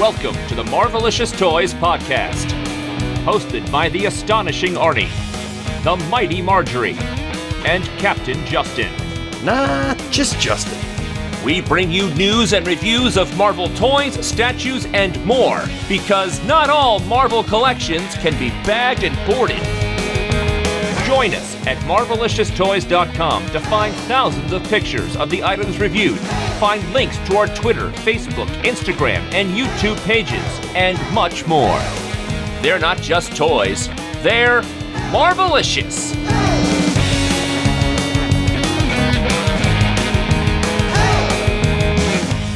Welcome to the Marvelicious Toys Podcast. Hosted by the astonishing Arnie, the mighty Marjorie, and Captain Justin. Nah, just Justin. We bring you news and reviews of Marvel toys, statues, and more, because not all Marvel collections can be bagged and boarded. Join us at MarveliciousToys.com to find thousands of pictures of the items reviewed. Find links to our Twitter, Facebook, Instagram, and YouTube pages, and much more. They're not just toys, they're Marvelicious.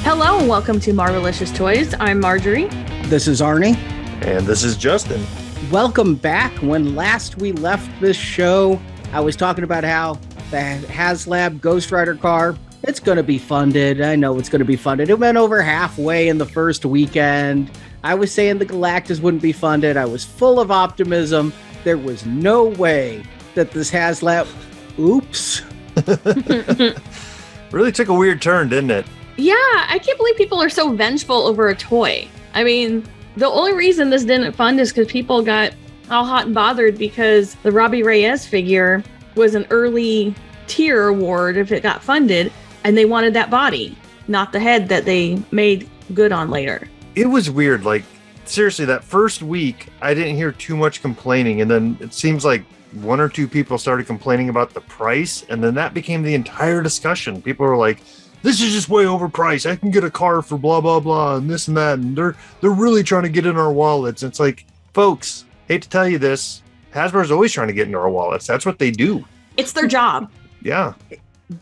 Hello and welcome to Marvelicious Toys. I'm Marjorie. This is Arnie. And this is Justin. Welcome back. When last we left this show, I was talking about how the HasLab Ghost Rider car, it's going to be funded. I know it's going to be funded. It went over halfway in the first weekend. I was saying the Galactus wouldn't be funded. I was full of optimism. There was no way that this HasLab, oops. really took a weird turn, didn't it? Yeah, I can't believe people are so vengeful over a toy. I mean, the only reason this didn't fund is because people got all hot and bothered because the Robbie Reyes figure was an early tier award if it got funded, and they wanted that body, not the head that they made good on later. It was weird. Like, seriously, that first week, I didn't hear too much complaining. And then it seems like one or two people started complaining about the price. And then that became the entire discussion. People were like, this is just way overpriced. I can get a car for blah blah blah and this and that, and they're they're really trying to get in our wallets. It's like, folks, hate to tell you this, Hasbro's always trying to get into our wallets. That's what they do. It's their job. Yeah.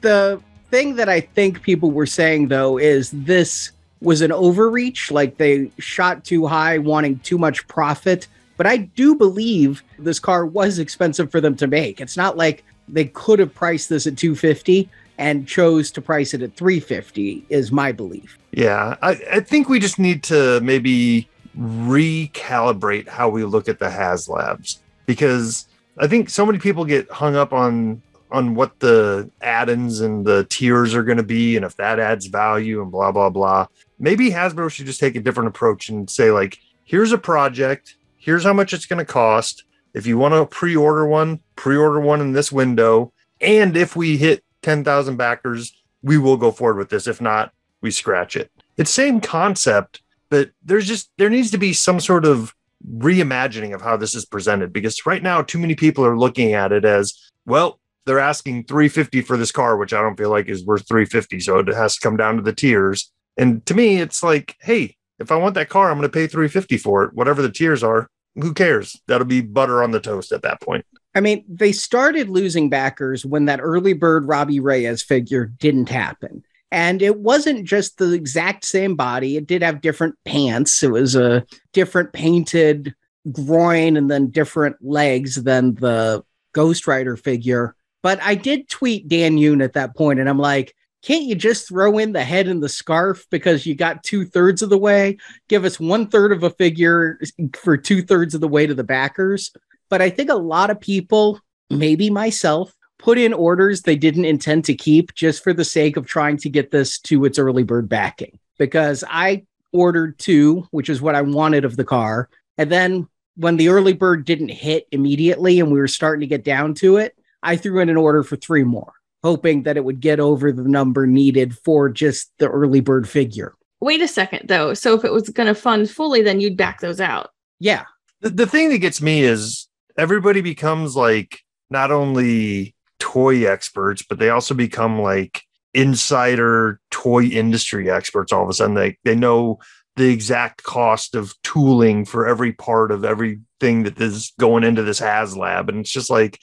The thing that I think people were saying though is this was an overreach, like they shot too high, wanting too much profit. But I do believe this car was expensive for them to make. It's not like they could have priced this at 250 and chose to price it at 350 is my belief. Yeah, I, I think we just need to maybe recalibrate how we look at the HasLabs because I think so many people get hung up on on what the add-ins and the tiers are going to be and if that adds value and blah blah blah. Maybe Hasbro should just take a different approach and say like, here's a project, here's how much it's going to cost. If you want to pre-order one, pre-order one in this window. And if we hit 10,000 backers, we will go forward with this. If not, we scratch it. It's same concept, but there's just there needs to be some sort of reimagining of how this is presented because right now too many people are looking at it as, well, they're asking 350 for this car, which I don't feel like is worth 350, so it has to come down to the tiers. And to me, it's like, hey, if I want that car, I'm going to pay 350 for it, whatever the tiers are. Who cares? That'll be butter on the toast at that point. I mean, they started losing backers when that early bird Robbie Reyes figure didn't happen. And it wasn't just the exact same body, it did have different pants. It was a different painted groin and then different legs than the Ghost Rider figure. But I did tweet Dan Yoon at that point, and I'm like, can't you just throw in the head and the scarf because you got two thirds of the way? Give us one third of a figure for two thirds of the way to the backers. But I think a lot of people, maybe myself, put in orders they didn't intend to keep just for the sake of trying to get this to its early bird backing. Because I ordered two, which is what I wanted of the car. And then when the early bird didn't hit immediately and we were starting to get down to it, I threw in an order for three more, hoping that it would get over the number needed for just the early bird figure. Wait a second, though. So if it was going to fund fully, then you'd back those out. Yeah. The, the thing that gets me is everybody becomes like not only toy experts, but they also become like insider toy industry experts all of a sudden. They they know the exact cost of tooling for every part of everything that is going into this HasLab. And it's just like,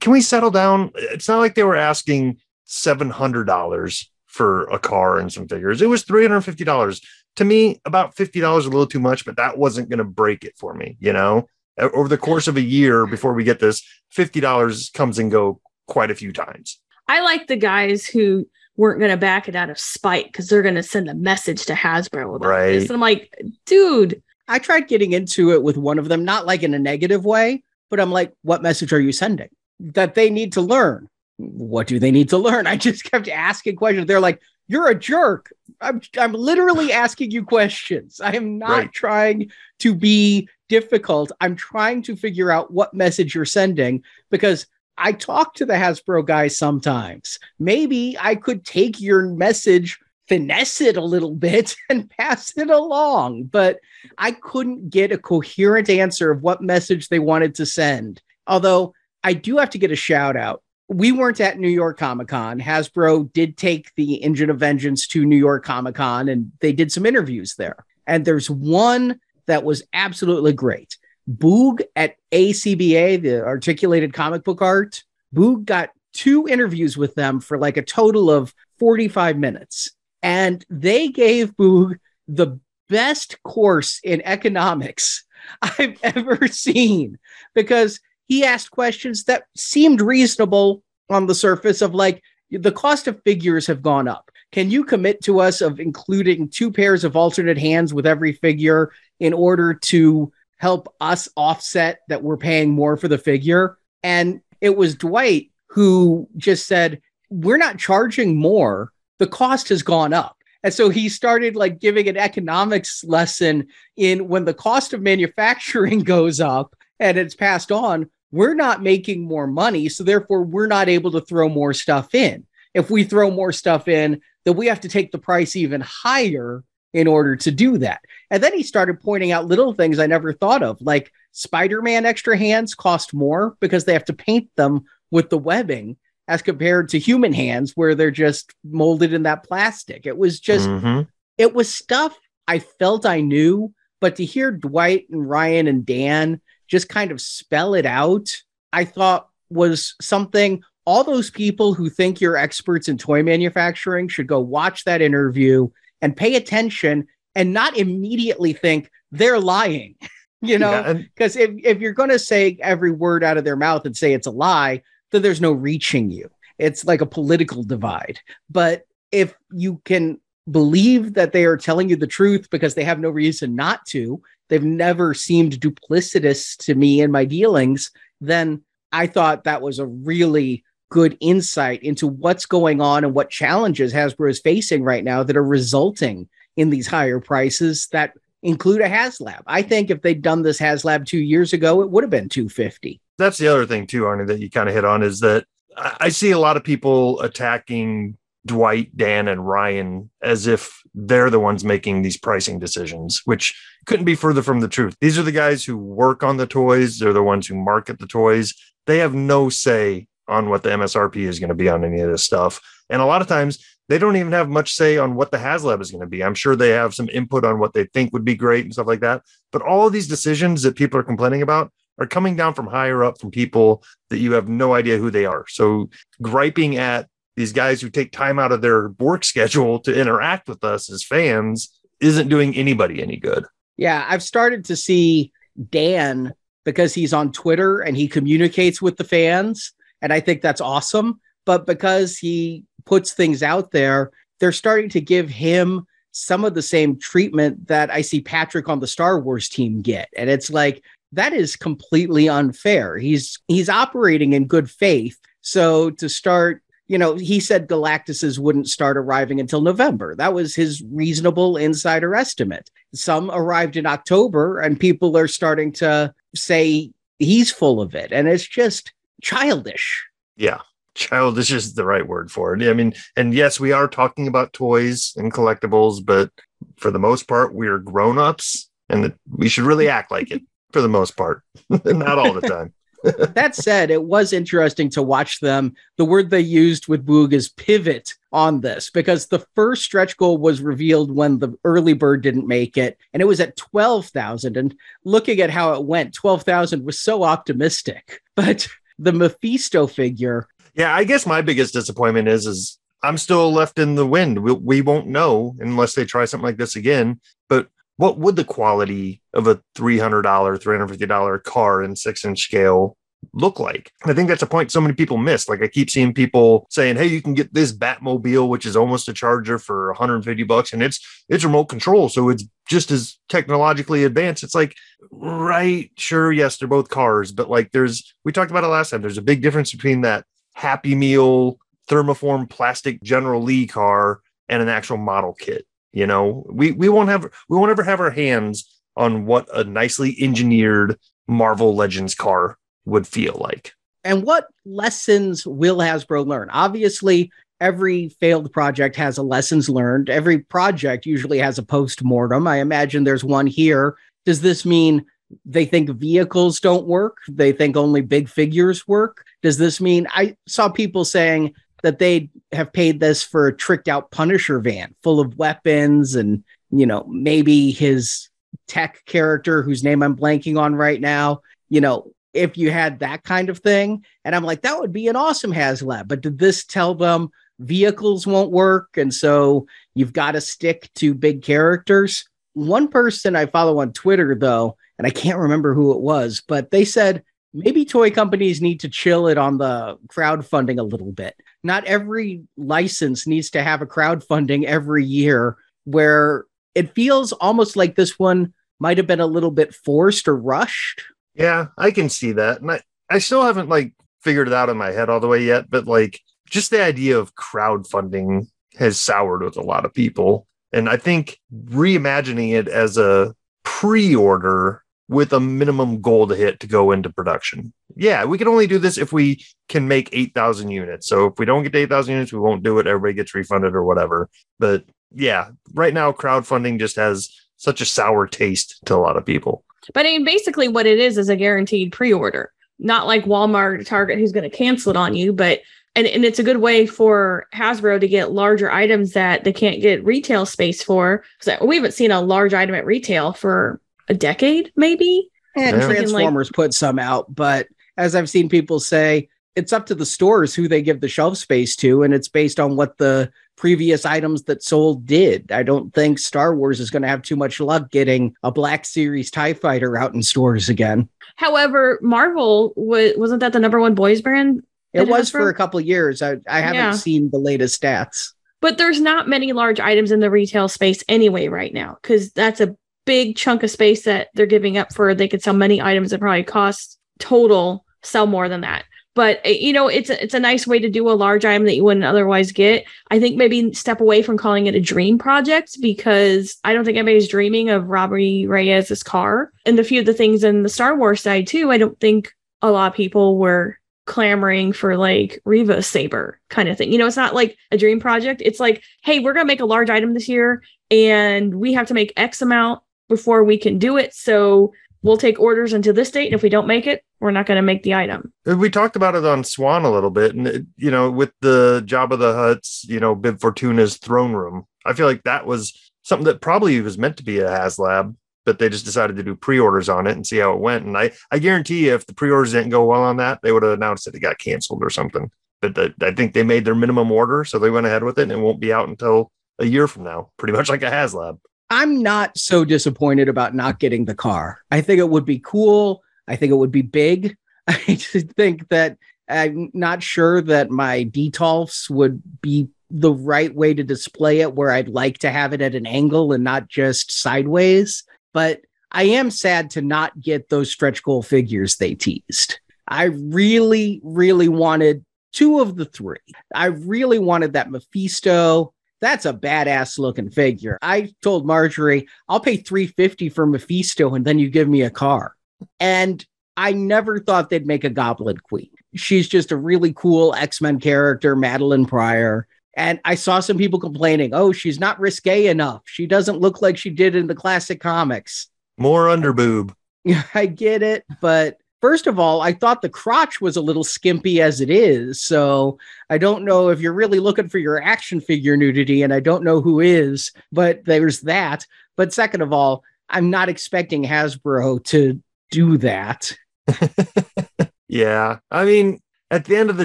can we settle down? It's not like they were asking $700 for a car and some figures. It was $350. To me, about $50 a little too much, but that wasn't going to break it for me, you know? Uh, over the course of a year before we get this, $50 comes and go quite a few times. I like the guys who weren't going to back it out of spite because they're going to send a message to Hasbro about right. this. And I'm like, dude. I tried getting into it with one of them, not like in a negative way, but I'm like, what message are you sending? That they need to learn. What do they need to learn? I just kept asking questions. They're like, you're a jerk. I'm I'm literally asking you questions. I am not Right. trying to be difficult. I'm trying to figure out what message you're sending because I talk to the Hasbro guys sometimes. Maybe I could take your message, finesse it a little bit, and pass it along, but I couldn't get a coherent answer of what message they wanted to send. Although I do have to get a shout out. We weren't at New York Comic Con. Hasbro did take the Engine of Vengeance to New York Comic Con and they did some interviews there. And there's one that was absolutely great. Boog at ACBA, the articulated comic book art, Boog got two interviews with them for like a total of 45 minutes. And they gave Boog the best course in economics I've ever seen because he asked questions that seemed reasonable on the surface of like the cost of figures have gone up. Can you commit to us of including two pairs of alternate hands with every figure in order to help us offset that we're paying more for the figure? And it was Dwight who just said, We're not charging more. The cost has gone up. And so he started like giving an economics lesson in when the cost of manufacturing goes up and it's passed on, we're not making more money. So therefore, we're not able to throw more stuff in. If we throw more stuff in, then we have to take the price even higher in order to do that. And then he started pointing out little things I never thought of, like Spider Man extra hands cost more because they have to paint them with the webbing as compared to human hands where they're just molded in that plastic. It was just, Mhm. it was stuff I felt I knew, but to hear Dwight and Ryan and Dan just kind of spell it out, I thought was something all those people who think you're experts in toy manufacturing should go watch that interview and pay attention and not immediately think they're lying. you know, Yeah, and because if, if you're going to say every word out of their mouth and say it's a lie, then there's no reaching you. It's like a political divide. But if you can believe that they are telling you the truth because they have no reason not to, they've never seemed duplicitous to me in my dealings, then I thought that was a really good insight into what's going on and what challenges Hasbro is facing right now that are resulting in these higher prices that include a HasLab. I think if they'd done this HasLab two years ago, it would have been 250. that's the other thing too, Arnie, that you kind of hit on is that I, see a lot of people attacking Dwight, Dan, and Ryan as if they're the ones making these pricing decisions, which couldn't be further from the truth. These are the guys who work on the toys, they're the ones who market the toys. They have no say on what the MSRP is going to be on any of this stuff. And a lot of times they don't even have much say on what the HasLab is going to be. I'm sure they have some input on what they think would be great and stuff like that. But all of these decisions that people are complaining about are coming down from higher up from people that you have no idea who they are. So griping at these guys who take time out of their work schedule to interact with us as fans isn't doing anybody any good. Yeah, I've started to see Dan because he's on Twitter and he communicates with the fans. And I think that's awesome. But because he puts things out there, they're starting to give him some of the same treatment that I see Patrick on the Star Wars team get. And it's like, that is completely unfair. He's he's operating in good faith. So to start, you know, he said Galactuses wouldn't start arriving until November. That was his reasonable insider estimate. Some arrived in October, and people are starting to say he's full of it. And it's just childish. Yeah. Childish is the right word for it. I mean, and yes, we are talking about toys and collectibles, but for the most part, we're grown ups and we should really act like it for the most part, not all the time. that said, it was interesting to watch them. The word they used with Boog is pivot on this because the first stretch goal was revealed when the early bird didn't make it, and it was at 12,000. And looking at how it went, 12,000 was so optimistic. But the Mephisto figure, Yeah, I guess my biggest disappointment is is I'm still left in the wind. We, we won't know unless they try something like this again. But what would the quality of a $300, $350 car in six inch scale look like? I think that's a point so many people miss. Like I keep seeing people saying, "Hey, you can get this Batmobile, which is almost a Charger for 150 bucks, and it's it's remote control, so it's just as technologically advanced." It's like, right, sure, yes, they're both cars, but like there's we talked about it last time. There's a big difference between that Happy Meal thermoform plastic General Lee car and an actual model kit. You know, we we won't have we won't ever have our hands on what a nicely engineered Marvel Legends car would feel like. And what lessons will Hasbro learn? Obviously, every failed project has a lessons learned. Every project usually has a post mortem. I imagine there's one here. Does this mean they think vehicles don't work? They think only big figures work? Does this mean I saw people saying that they have paid this for a tricked out Punisher van full of weapons and, you know, maybe his tech character whose name I'm blanking on right now, you know, if you had that kind of thing. And I'm like, that would be an awesome HasLab. But did this tell them vehicles won't work? And so you've got to stick to big characters. One person I follow on Twitter, though, and I can't remember who it was, but they said maybe toy companies need to chill it on the crowdfunding a little bit. Not every license needs to have a crowdfunding every year where it feels almost like this one might have been a little bit forced or rushed. Yeah, I can see that. And I, I still haven't like figured it out in my head all the way yet, but like just the idea of crowdfunding has soured with a lot of people. And I think reimagining it as a pre-order with a minimum goal to hit to go into production. Yeah, we can only do this if we can make 8,000 units. So if we don't get 8,000 units, we won't do it. Everybody gets refunded or whatever. But yeah, right now crowdfunding just has such a sour taste to a lot of people. But I mean, basically, what it is is a guaranteed pre-order, not like Walmart or Target who's going to cancel it on you. But and and it's a good way for Hasbro to get larger items that they can't get retail space for. Because we haven't seen a large item at retail for a decade, maybe. And yeah. Transformers like, put some out, but as I've seen people say, it's up to the stores who they give the shelf space to, and it's based on what the previous items that sold did. I don't think Star Wars is going to have too much luck getting a Black Series TIE Fighter out in stores again. However, Marvel was, wasn't that the number one boys brand? It was for a couple years. I, I haven't yeah. seen the latest stats. But there's not many large items in the retail space anyway right now because that's a big chunk of space that they're giving up for they could sell many items that probably cost total sell more than that but eh, you know it's a, it's a nice way to do a large item that you wouldn't otherwise get i think maybe step away from calling it a dream project because i don't think anybody's dreaming of robbie reyes's car and a few of the things in the star wars side too i don't think a lot of people were clamoring for like Reva Saber kind of thing. You know, it's not like a dream project. It's like, hey, we're going to make a large item this year and we have to make X amount before we can do it. So we'll take orders until this date. And if we don't make it, we're not going to make the item. Uh, we talked about it on Swan a little bit. And, uh, you know, with the Jabba the Hutt's, you know, Bib Fortuna's throne room, I feel like that was something that probably was meant to be a HasLab, but they just decided to do pre orders on it and see how it went. And I, I guarantee you, if the pre orders didn't go well on that, they would have announced that it got canceled or something. But the, I think they made their minimum order. So they went ahead with it and it won't be out until a year from now, pretty much like a HasLab. I'm not so disappointed about not getting the car. I think it would be cool. I think it would be big. I just think that I'm not sure that my Detolfs would be the right way to display it where I'd like to have it at an angle and not just sideways. But I am sad to not get those stretch goal figures they teased. I really, really wanted two of the three. I really wanted that Mephisto that's a badass looking figure. I told Marjorie, I'll pay 350 for Mephisto and then you give me a car. And I never thought they'd make a Goblin Queen. She's just a really cool X-Men character, Madelyne Pryor. And I saw some people complaining, oh, she's not risque enough. She doesn't look like she did in the classic comics. More underboob. I get it, but First of all, I thought the crotch was a little skimpy as it is. So I don't know if you're really looking for your action figure nudity, and I don't know who is, but there's that. But second of all, I'm not expecting Hasbro to do that. yeah. I mean, at the end of the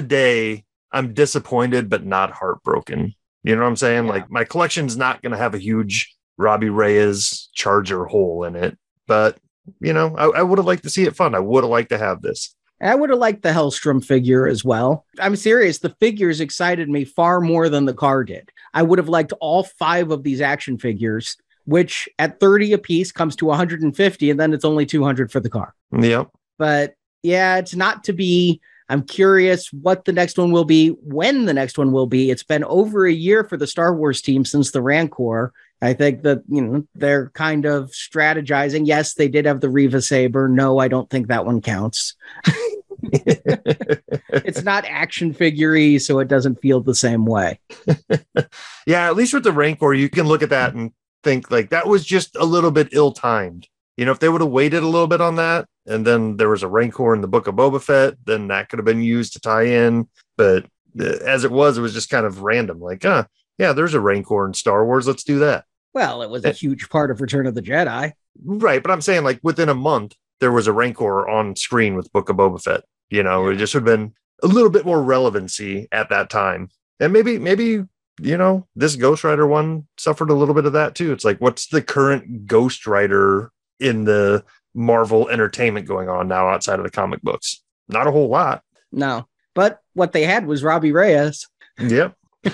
day, I'm disappointed, but not heartbroken. You know what I'm saying? Yeah. Like, my collection's not going to have a huge Robbie Reyes charger hole in it, but you know, I, I would have liked to see it fun. I would have liked to have this. I would have liked the Hellstrom figure as well. I'm serious. The figures excited me far more than the car did. I would have liked all five of these action figures, which at 30 a piece comes to 150, and then it's only 200 for the car. Yep. But yeah, it's not to be. I'm curious what the next one will be, when the next one will be. It's been over a year for the Star Wars team since the Rancor. I think that you know they're kind of strategizing. Yes, they did have the Reva saber. No, I don't think that one counts. it's not action figurey, so it doesn't feel the same way. yeah, at least with the Rancor, you can look at that and think like that was just a little bit ill timed. You know, if they would have waited a little bit on that, and then there was a Rancor in the Book of Boba Fett, then that could have been used to tie in. But uh, as it was, it was just kind of random. Like, uh, yeah, there's a Rancor in Star Wars. Let's do that. Well, it was a eh. huge part of Return of the Jedi. Right. But I'm saying, like, within a month, there was a Rancor on screen with Book of Boba Fett. You know, yeah. it just would have been a little bit more relevancy at that time. And maybe, maybe, you know, this Ghost Rider one suffered a little bit of that too. It's like, what's the current Ghost Rider in the Marvel entertainment going on now outside of the comic books? Not a whole lot. No. But what they had was Robbie Reyes. Yep.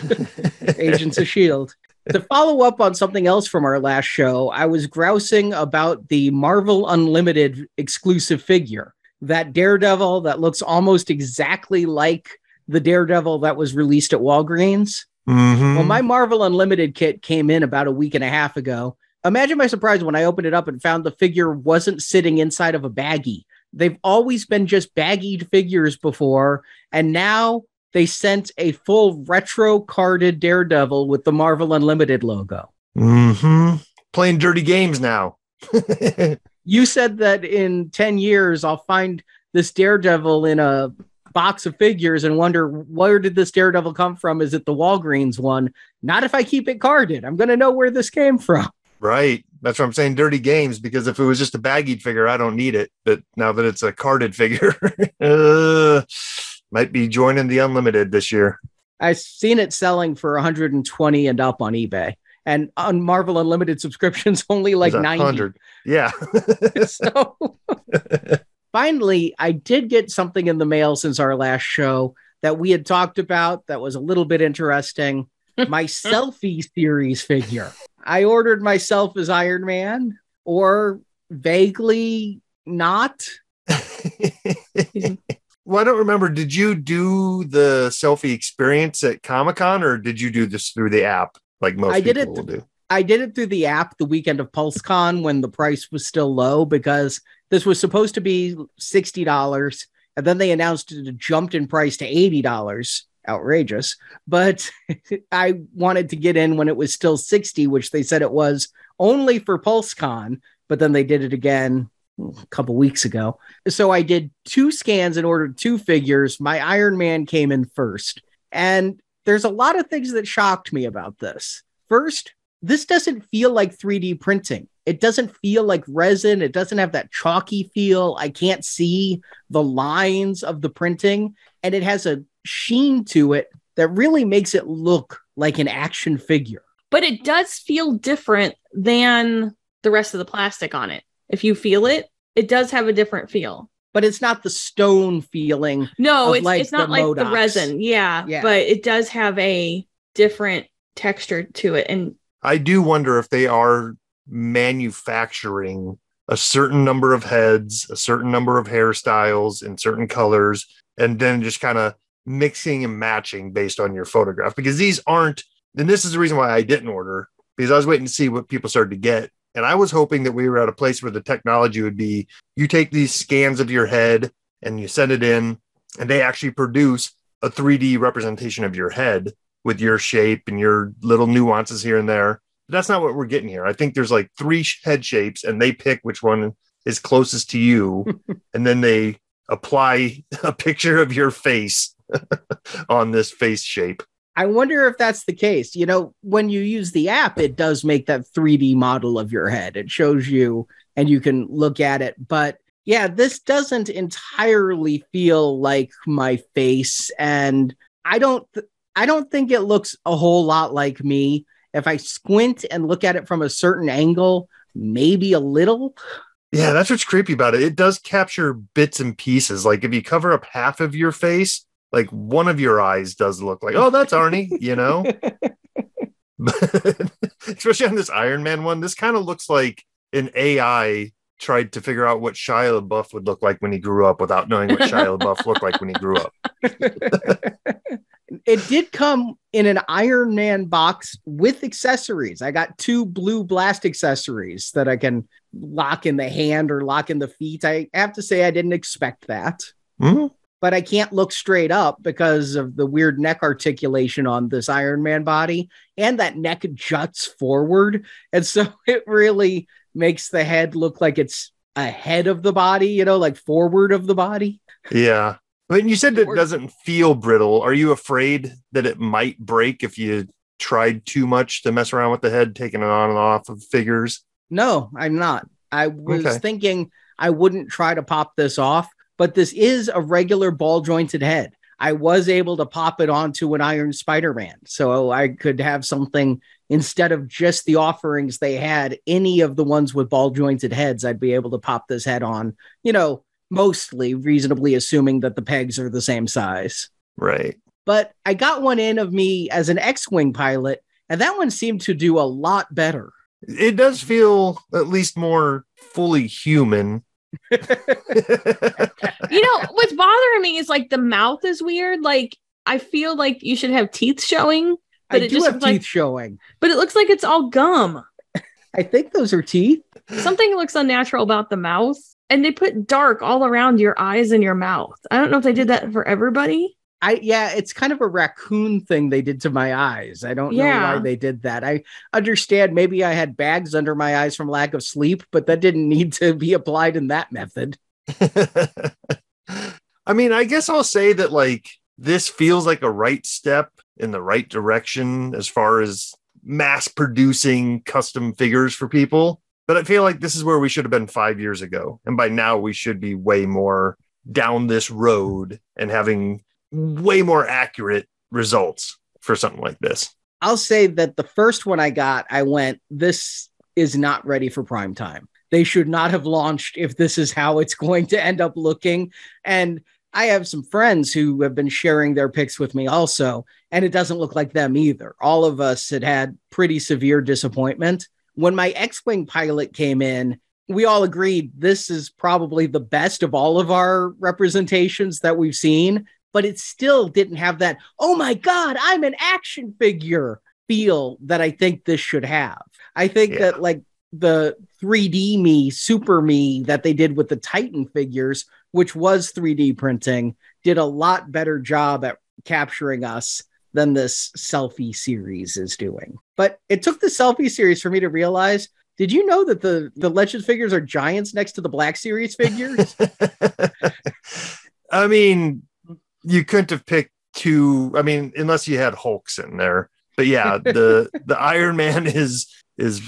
Agents of S.H.I.E.L.D to follow up on something else from our last show, I was grousing about the Marvel Unlimited exclusive figure, that Daredevil that looks almost exactly like the Daredevil that was released at Walgreens. Mm-hmm. Well, my Marvel Unlimited kit came in about a week and a half ago. Imagine my surprise when I opened it up and found the figure wasn't sitting inside of a baggie. They've always been just baggied figures before, and now they sent a full retro carded Daredevil with the Marvel Unlimited logo. Mm-hmm. Playing dirty games now. you said that in 10 years, I'll find this Daredevil in a box of figures and wonder where did this Daredevil come from? Is it the Walgreens one? Not if I keep it carded. I'm going to know where this came from. Right. That's what I'm saying. Dirty games, because if it was just a baggied figure, I don't need it. But now that it's a carded figure, uh, might be joining the unlimited this year. I've seen it selling for 120 and up on eBay. And on Marvel Unlimited subscriptions, only like 90. Yeah. so finally, I did get something in the mail since our last show that we had talked about that was a little bit interesting. My selfie series figure. I ordered myself as Iron Man or vaguely not. Well, I don't remember. Did you do the selfie experience at Comic Con, or did you do this through the app, like most I did it, will do? I did it through the app the weekend of PulseCon when the price was still low because this was supposed to be sixty dollars, and then they announced it jumped in price to eighty dollars. Outrageous, but I wanted to get in when it was still sixty, which they said it was only for PulseCon. But then they did it again a couple weeks ago. So I did two scans and ordered two figures. My Iron Man came in first. And there's a lot of things that shocked me about this. First, this doesn't feel like 3D printing. It doesn't feel like resin. It doesn't have that chalky feel. I can't see the lines of the printing. And it has a sheen to it that really makes it look like an action figure. But it does feel different than the rest of the plastic on it if you feel it, it does have a different feel. But it's not the stone feeling. No, it's, like it's not like Modocs. the resin. Yeah, yeah. But it does have a different texture to it. And I do wonder if they are manufacturing a certain number of heads, a certain number of hairstyles in certain colors, and then just kind of mixing and matching based on your photograph. Because these aren't, and this is the reason why I didn't order, because I was waiting to see what people started to get. And I was hoping that we were at a place where the technology would be you take these scans of your head and you send it in, and they actually produce a 3D representation of your head with your shape and your little nuances here and there. But that's not what we're getting here. I think there's like three head shapes, and they pick which one is closest to you, and then they apply a picture of your face on this face shape. I wonder if that's the case. You know, when you use the app, it does make that 3D model of your head. It shows you and you can look at it. But yeah, this doesn't entirely feel like my face. And I don't th- I don't think it looks a whole lot like me. If I squint and look at it from a certain angle, maybe a little. Yeah, that's what's creepy about it. It does capture bits and pieces. Like if you cover up half of your face, like one of your eyes does look like, oh, that's Arnie, you know? especially on this Iron Man one, this kind of looks like an AI tried to figure out what Shia LaBeouf would look like when he grew up without knowing what Shia LaBeouf looked like when he grew up. it did come in an Iron Man box with accessories. I got two blue blast accessories that I can lock in the hand or lock in the feet. I have to say, I didn't expect that. Hmm? But I can't look straight up because of the weird neck articulation on this Iron Man body, and that neck juts forward. And so it really makes the head look like it's ahead of the body, you know, like forward of the body. Yeah. I mean, you said it doesn't feel brittle. Are you afraid that it might break if you tried too much to mess around with the head, taking it on and off of figures? No, I'm not. I was Okay. thinking I wouldn't try to pop this off, but this is a regular ball jointed head. I was able to pop it onto an Iron Spider Man. So I could have something instead of just the offerings they had, any of the ones with ball jointed heads, I'd be able to pop this head on, you know, mostly reasonably assuming that the pegs are the same size. Right. But I got one in of me as an X Wing pilot, and that one seemed to do a lot better. It does feel at least more fully human. You know, what's bothering me is like the mouth is weird. Like I feel like you should have teeth showing, But I it do just have teeth like- showing. but it looks like it's all gum. I think those are teeth. Something looks unnatural about the mouth. And they put dark all around your eyes and your mouth. I don't know if they did that for everybody. I yeah, it's kind of a raccoon thing they did to my eyes. I don't know why they did that. I understand maybe I had bags under my eyes from lack of sleep, but that didn't need to be applied in that method. I mean, I guess I'll say that like this feels like a right step in the right direction as far as mass producing custom figures for people. But I feel like this is where we should have been five years ago. And by now we should be way more down this road and having way more accurate results for something like this. I'll say that the first one I got, I went, this is not ready for prime time. They should not have launched if this is how it's going to end up looking. And I have some friends who have been sharing their picks with me also, and it doesn't look like them either. All of us had had pretty severe disappointment. When my X Wing pilot came in, we all agreed this is probably the best of all of our representations that we've seen, but it still didn't have that, oh my God, I'm an action figure feel that I think this should have. I think Yeah. that, like, the 3D me, super me that they did with the Titan figures, which was 3D printing, did a lot better job at capturing us than this selfie series is doing. But it took the selfie series for me to realize did you know that the, the Legends figures are giants next to the Black Series figures? I mean, you couldn't have picked two. I mean, unless you had Hulks in there. But yeah, the the Iron Man is is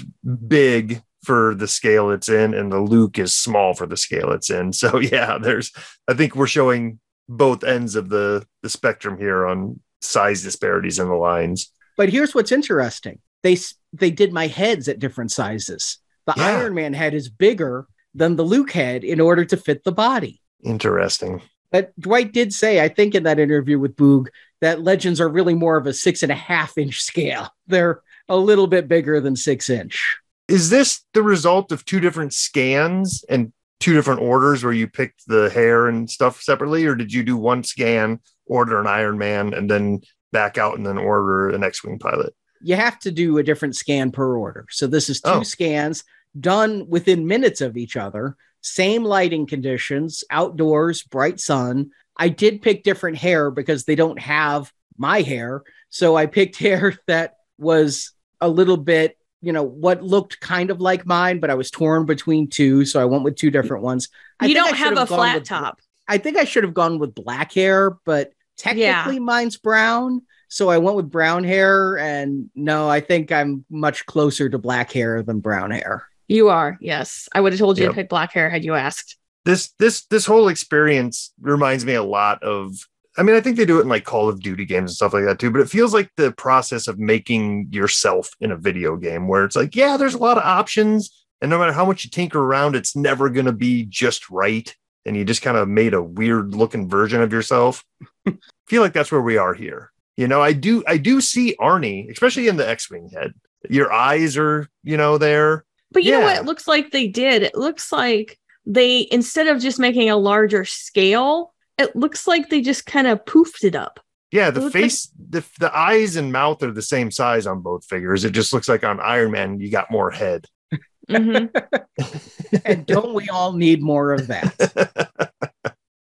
big for the scale it's in, and the Luke is small for the scale it's in. So yeah, there's. I think we're showing both ends of the the spectrum here on size disparities in the lines. But here's what's interesting. They s- they did my heads at different sizes. The Yeah. Iron Man head is bigger than the Luke head in order to fit the body. Interesting. But Dwight did say, I think in that interview with Boog, that legends are really more of a six and a half inch scale. They're a little bit bigger than six inch. Is this the result of two different scans and two different orders where you picked the hair and stuff separately, or did you do one scan, order an Iron Man, and then back out and then order an X-wing pilot? You have to do a different scan per order. So this is two Oh. scans done within minutes of each other, same lighting conditions, outdoors, bright sun. I did pick different hair because they don't have my hair. So I picked hair that was a little bit, you know, what looked kind of like mine, but I was torn between two. So I went with two different ones. I you I don't should have a flat with- top. I think I should have gone with black hair, but technically mine's brown. So I went with brown hair. And no, I think I'm much closer to black hair than brown hair. You are, yes. I would have told you Yep. to pick black hair had you asked. This this this whole experience reminds me a lot of I mean, I think they do it in like Call of Duty games and stuff like that too, but it feels like the process of making yourself in a video game where it's like, yeah, there's a lot of options. And no matter how much you tinker around, it's never going to be just right. And you just kind of made a weird looking version of yourself. feel like that's where we are here. You know, I do, I do see Arnie, especially in the X Wing head. Your eyes are, you know, there. But you know what it looks like they did? It looks like they instead of just making a larger scale, it looks like they just kind of poofed it up. Yeah, the looks like- face, the the eyes and mouth are the same size on both figures. It just looks like on Iron Man you got more head. Mhm. and don't we all need more of that?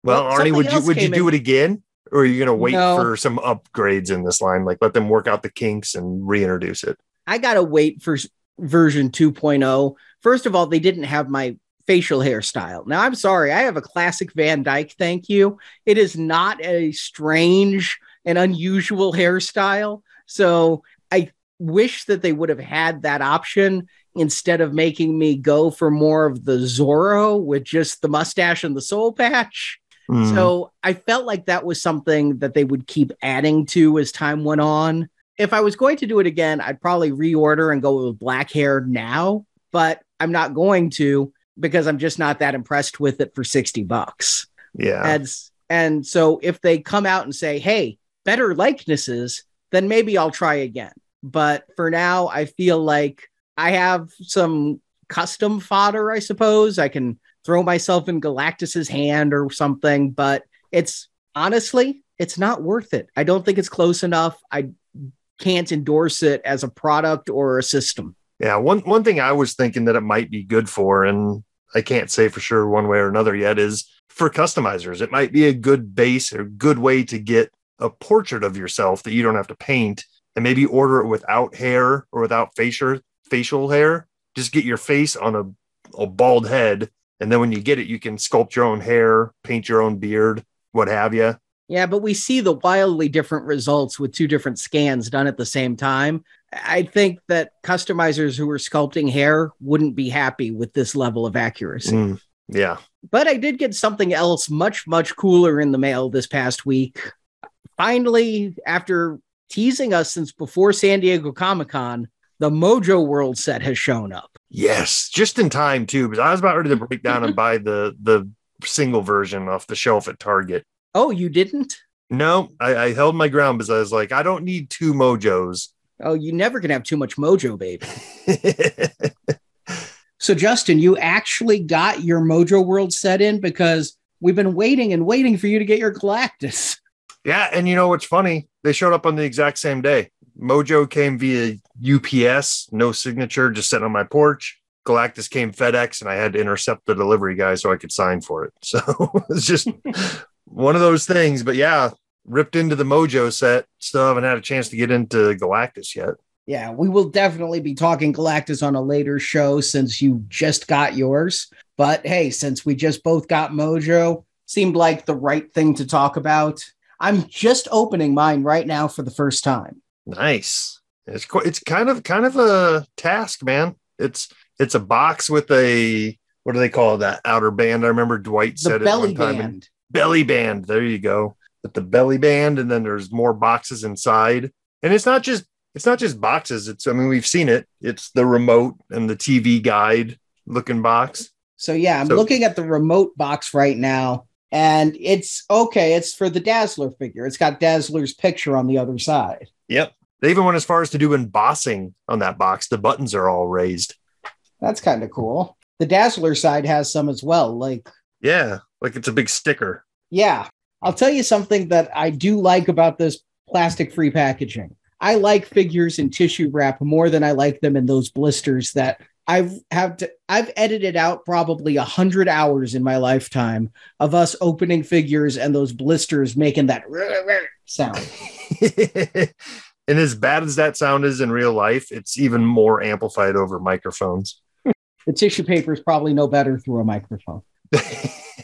Well, Well, Arnie, would you would you do in- it again, or are you gonna wait No. for some upgrades in this line? Like let them work out the kinks and reintroduce it. I gotta wait for s- version 2.0. First of all, they didn't have my facial hairstyle. Now, I'm sorry, I have a classic Van Dyke. Thank you. It is not a strange and unusual hairstyle. So I wish that they would have had that option instead of making me go for more of the Zorro with just the mustache and the soul patch. Hmm. So I felt like that was something that they would keep adding to as time went on. If I was going to do it again, I'd probably reorder and go with black hair now, but I'm not going to because I'm just not that impressed with it for 60 bucks. yeah, And, and so if they come out and say, hey, better likenesses, then maybe I'll try again. But for now, I feel like I have some custom fodder, I suppose. I can throw myself in Galactus's hand or something, but it's honestly, it's not worth it. I don't think it's close enough. I can't endorse it as a product or a system. yeah. One one thing I was thinking that it might be good for, and I can't say for sure one way or another yet, is for customizers. It might be a good base or good way to get a portrait of yourself that you don't have to paint, and maybe order it without hair or without facial facial hair. Just get your face on a, a bald head, and then when you get it, you can sculpt your own hair, paint your own beard, what have you. Yeah, but we see the wildly different results with two different scans done at the same time. I think that customizers who are sculpting hair wouldn't be happy with this level of accuracy. Mm, yeah. But I did get something else much, much cooler in the mail this past week. Finally, after teasing us since before San Diego Comic Con, the Mojo World set has shown up. Yes, just in time too, because I was about ready to break down and buy the the single version off the shelf at Target. Oh, you didn't? No, I, I held my ground because I was like, I don't need two mojos. Oh, you never can have too much mojo, baby. So, Justin, you actually got your Mojo World set in because we've been waiting and waiting for you to get your Galactus. yeah, and you know what's funny? They showed up on the exact same day. Mojo came via UPS, no signature, just sitting on my porch. Galactus came FedEx, and I had to intercept the delivery guy so I could sign for it. So it's just one of those things. But yeah, ripped into the Mojo set. Still haven't had a chance to get into Galactus yet. Yeah, we will definitely be talking Galactus on a later show since you just got yours. But hey, since we just both got Mojo, seemed like the right thing to talk about. I'm just opening mine right now for the first time. Nice. It's it's kind of kind of a task, man. It's it's a box with a what do they call that outer band? I remember Dwight The said it belly one time. band. Belly band. There you go. With the belly band, and then there's more boxes inside. And it's not just it's not just boxes. It's I mean we've seen it. It's the remote and the TV guide looking box. So yeah, I'm So- looking at the remote box right now, and it's okay. It's for the Dazzler figure. It's got Dazzler's picture on the other side. Yep. They even went as far as to do embossing on that box. The buttons are all raised. That's kind of cool. The Dazzler side has some as well. Like, Yeah, like it's a big sticker. yeah, I'll tell you something that I do like about this plastic free packaging. I like figures in tissue wrap more than I like them in those blisters that I've have to I've edited out probably a hundred hours in my lifetime of us opening figures and those blisters making that sound. and as bad as that sound is in real life, it's even more amplified over microphones. The tissue paper is probably no better through a microphone.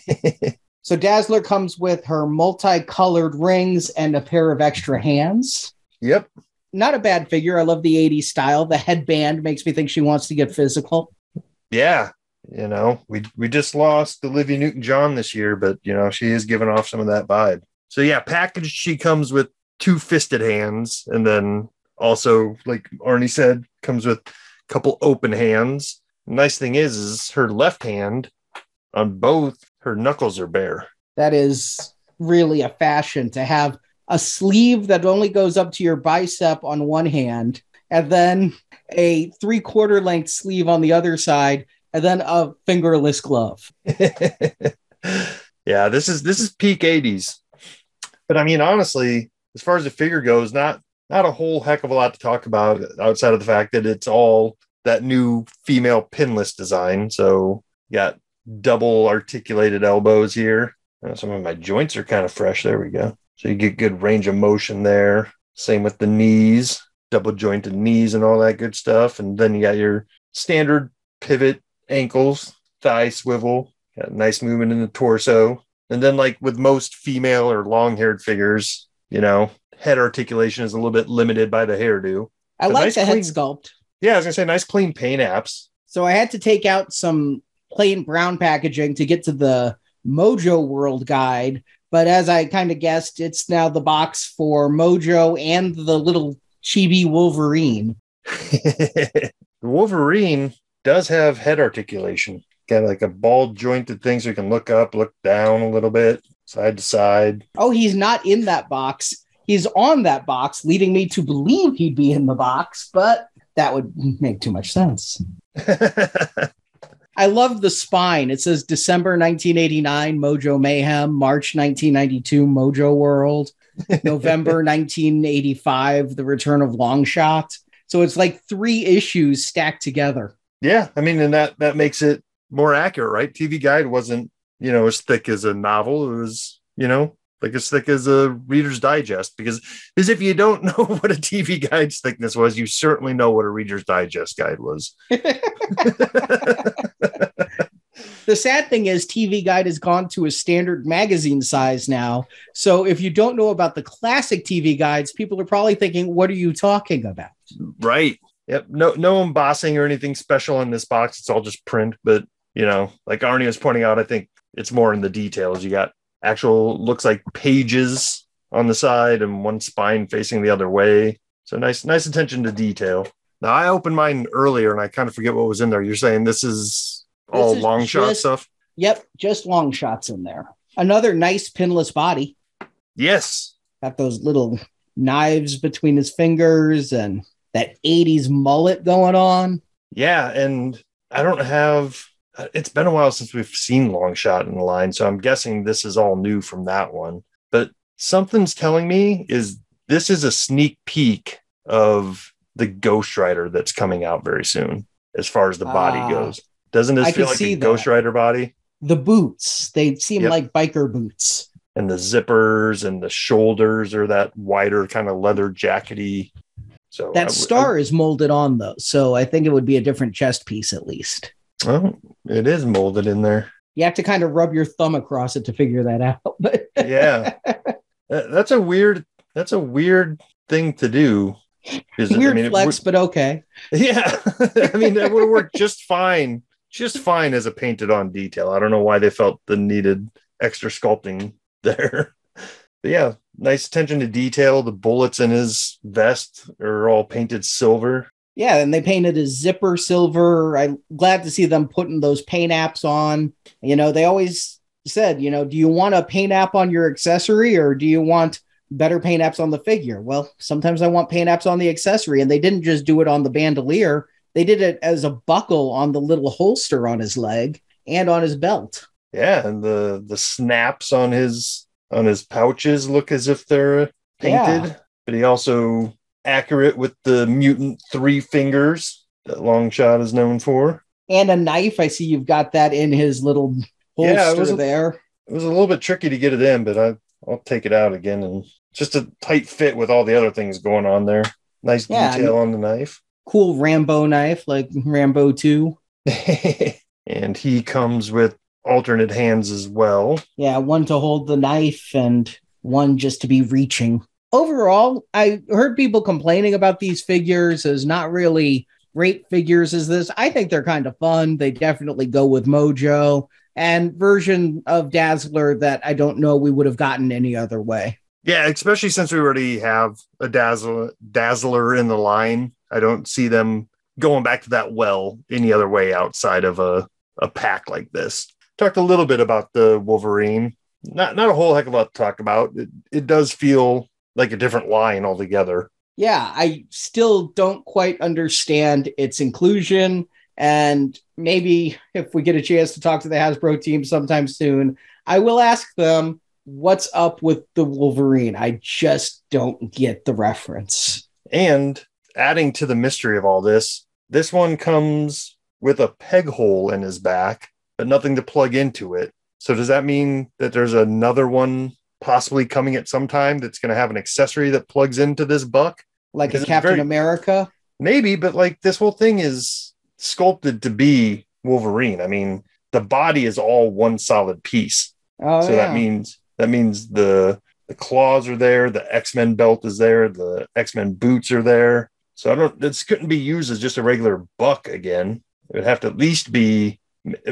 So Dazzler comes with her multicolored rings and a pair of extra hands. yep. Not a bad figure. I love the 80s style. The headband makes me think she wants to get physical. Yeah. You know, we we just lost Olivia Newton John this year, but you know, she is giving off some of that vibe. So yeah, packaged she comes with two fisted hands, and then also, like Arnie said, comes with a couple open hands. Nice thing is, is her left hand on both her knuckles are bare. That is really a fashion to have a sleeve that only goes up to your bicep on one hand, and then a three quarter length sleeve on the other side, and then a fingerless glove. yeah, this is this is peak 80s. But I mean, honestly, as far as the figure goes, not not a whole heck of a lot to talk about outside of the fact that it's all that new female pinless design. So got double articulated elbows here. Uh, some of my joints are kind of fresh. There we go. So you get good range of motion there. Same with the knees, double jointed knees and all that good stuff. And then you got your standard pivot ankles, thigh swivel, got nice movement in the torso. And then, like with most female or long haired figures, you know, head articulation is a little bit limited by the hairdo. I But like nice the head clean- sculpt. Yeah, I was gonna say nice clean paint apps. So I had to take out some plain brown packaging to get to the Mojo World guide. But as I kind of guessed, it's now the box for Mojo and the little chibi Wolverine. the Wolverine does have head articulation. Got like a ball jointed thing so you can look up, look down a little bit, side to side. Oh, he's not in that box. He's on that box, leading me to believe he'd be in the box, but that would make too much sense. I love the spine. It says December 1989, Mojo Mayhem, March 1992, Mojo World, November 1985, The Return of Longshot. So it's like three issues stacked together. yeah, I mean, and that that makes it more accurate, right? TV Guide wasn't, you know, as thick as a novel. It was, you know, like as thick as a Reader's Digest. Because because if you don't know what a TV Guide's thickness was, you certainly know what a Reader's Digest guide was. The sad thing is, TV Guide has gone to a standard magazine size now. So if you don't know about the classic TV guides, people are probably thinking, what are you talking about? Right. Yep. No, no embossing or anything special in this box. It's all just print. But you know, like Arnie was pointing out, I think it's more in the details. You got actual looks like pages on the side and one spine facing the other way. So nice, nice attention to detail. Now I opened mine earlier and I kind of forget what was in there. You're saying this is all This is Longshot stuff? Yep, just Longshot's in there. Another nice pinless body. Yes. Got those little knives between his fingers and that 80s mullet going on. Yeah, and I don't have. It's been a while since we've seen Longshot in the line, so I'm guessing this is all new from that one. But something's telling me is this is a sneak peek of the Ghost Rider that's coming out very soon, as far as the body Ah. goes. Doesn't this I feel like see a Ghost. Rider body? The boots, they seem Yep. like biker boots. And the zippers and the shoulders are that wider kind of leather jackety. So That w- star is molded on though, so I think it would be a different chest piece at least. I- oh, it is molded in there. You have to kind of rub your thumb across it to figure that out. Yeah that's a weird that's a weird thing to do 'Cause, I weird mean, flex, but okay. yeah i mean it would work just fine just fine as a painted on detail i don't know why they felt the needed extra sculpting there but yeah nice attention to detail the bullets in his vest are all painted silver Yeah, and they painted his zipper silver. I'm glad to see them putting those paint apps on. You know, they always said, you know, do you want a paint app on your accessory or do you want better paint apps on the figure? Well, sometimes I want paint apps on the accessory, and they didn't just do it on the bandolier. They did it as a buckle on the little holster on his leg and on his belt. yeah and the the snaps on his on his pouches look as if they're painted Yeah. but he also accurate with the mutant three fingers that Longshot is known for. And a knife. I see you've got that in his little holster Yeah, it was a- there. It was a little bit tricky to get it in, but I I'll take it out again and just a tight fit with all the other things going on there. Nice Yeah, detail on the knife. Cool Rambo knife, like Rambo 2. and he comes with alternate hands as well. Yeah, one to hold the knife and one just to be reaching. Overall, I heard people complaining about these figures as not really great figures as this. I think they're kind of fun. They definitely go with Mojo and version of Dazzler that I don't know we would have gotten any other way. Yeah, especially since we already have a dazzler dazzler in the line. I don't see them going back to that well any other way outside of a, a pack like this. Talked a little bit about the Wolverine. Not not a whole heck of a lot to talk about. It, it does feel like a different line altogether. Yeah, I still don't quite understand its inclusion. And maybe if we get a chance to talk to the Hasbro team sometime soon, I will ask them what's up with the Wolverine. I just don't get the reference. And adding to the mystery of all this, this one comes with a peg hole in his back, but nothing to plug into it. So does that mean that there's another one possibly coming at some time that's going to have an accessory that plugs into this buck? Like a Captain very- America. Maybe, but like this whole thing is sculpted to be Wolverine. I mean, the body is all one solid piece. Oh, so yeah. that means that means the the claws are there, the X-Men belt is there, the X-Men boots are there. So I don't this couldn't be used as just a regular buck again. It would have to at least be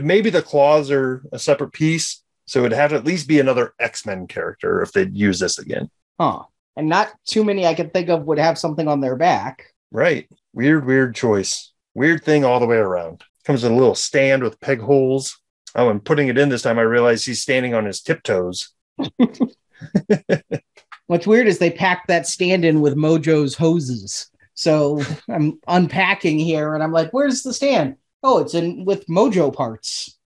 maybe the claws are a separate piece. So it'd have to at least be another X-Men character if they'd use this again. Huh. And not too many I can think of would have something on their back. Right. Weird, weird choice. Weird thing all the way around. Comes with a little stand with peg holes. Oh, and putting it in this time, I realized he's standing on his tiptoes. What's weird is they packed that stand in with Mojo's hoses. So I'm unpacking here and I'm like, where's the stand? Oh, it's in with Mojo parts.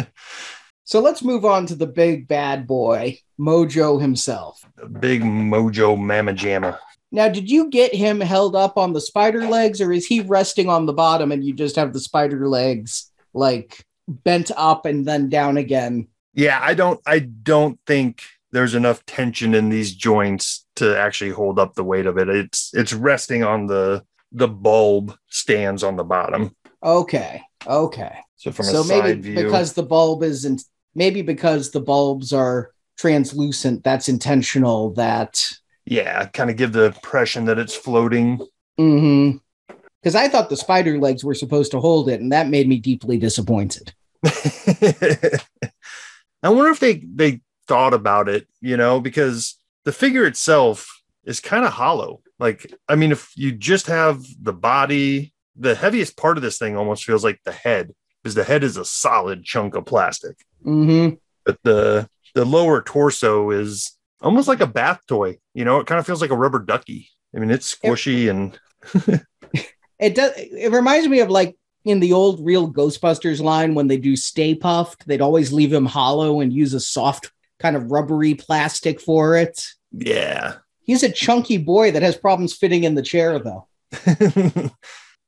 so let's move on to the big bad boy, Mojo himself. A big mojo mamma jamma. Now, did you get him held up on the spider legs or is he resting on the bottom and you just have the spider legs like bent up and then down again? Yeah, I don't I don't think there's enough tension in these joints to actually hold up the weight of it. It's it's resting on the the bulb stands on the bottom. Okay. Okay. So from so a maybe side view, because the bulb isn't maybe because the bulbs are translucent that's intentional that yeah, kind of give the impression that it's floating. mm-hmm because i thought the spider legs were supposed to hold it and that made me deeply disappointed I wonder if they they thought about it, you know, because the figure itself is kind of hollow. Like, I mean, if you just have the body, the heaviest part of this thing almost feels like the head, because the head is a solid chunk of plastic. mm-hmm But the the lower torso is almost like a bath toy. You know, it kind of feels like a rubber ducky. I mean, it's squishy and it does it reminds me of like in the old real ghostbusters line when they do Stay Puft they'd always leave him hollow and use a soft kind of rubbery plastic for it yeah. he's a chunky boy that has problems fitting in the chair though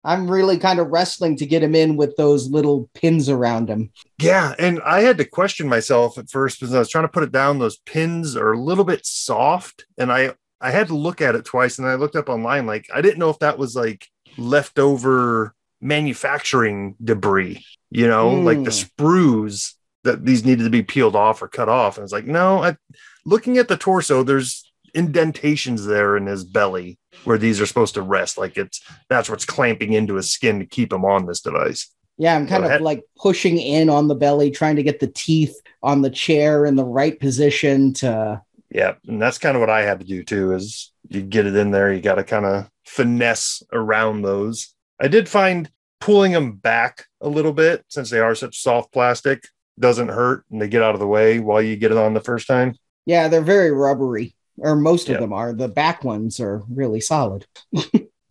I'm really kind of wrestling to get him in with those little pins around him. Yeah, and I had to question myself at first because I was trying to put it down. Those pins are a little bit soft, and I I had to look at it twice, and I looked up online. Like I didn't know if that was like leftover manufacturing debris, you know, like the Mm. sprues that these needed to be peeled off or cut off. And it's like, no, I, looking at the torso, there's indentations there in his belly where these are supposed to rest. Like it's that's what's clamping into his skin to keep him on this device. Yeah, I'm kind Go of ahead. like pushing in on the belly, trying to get the teeth on the chair in the right position to. Yeah, and that's kind of what I had to do too. Is you get it in there, you got to kind of finesse around those. I did find pulling them back a little bit since they are such soft plastic doesn't hurt, and they get out of the way while you get it on the first time. Yeah, they're very rubbery, or most Yeah. of them are. The back ones are really solid.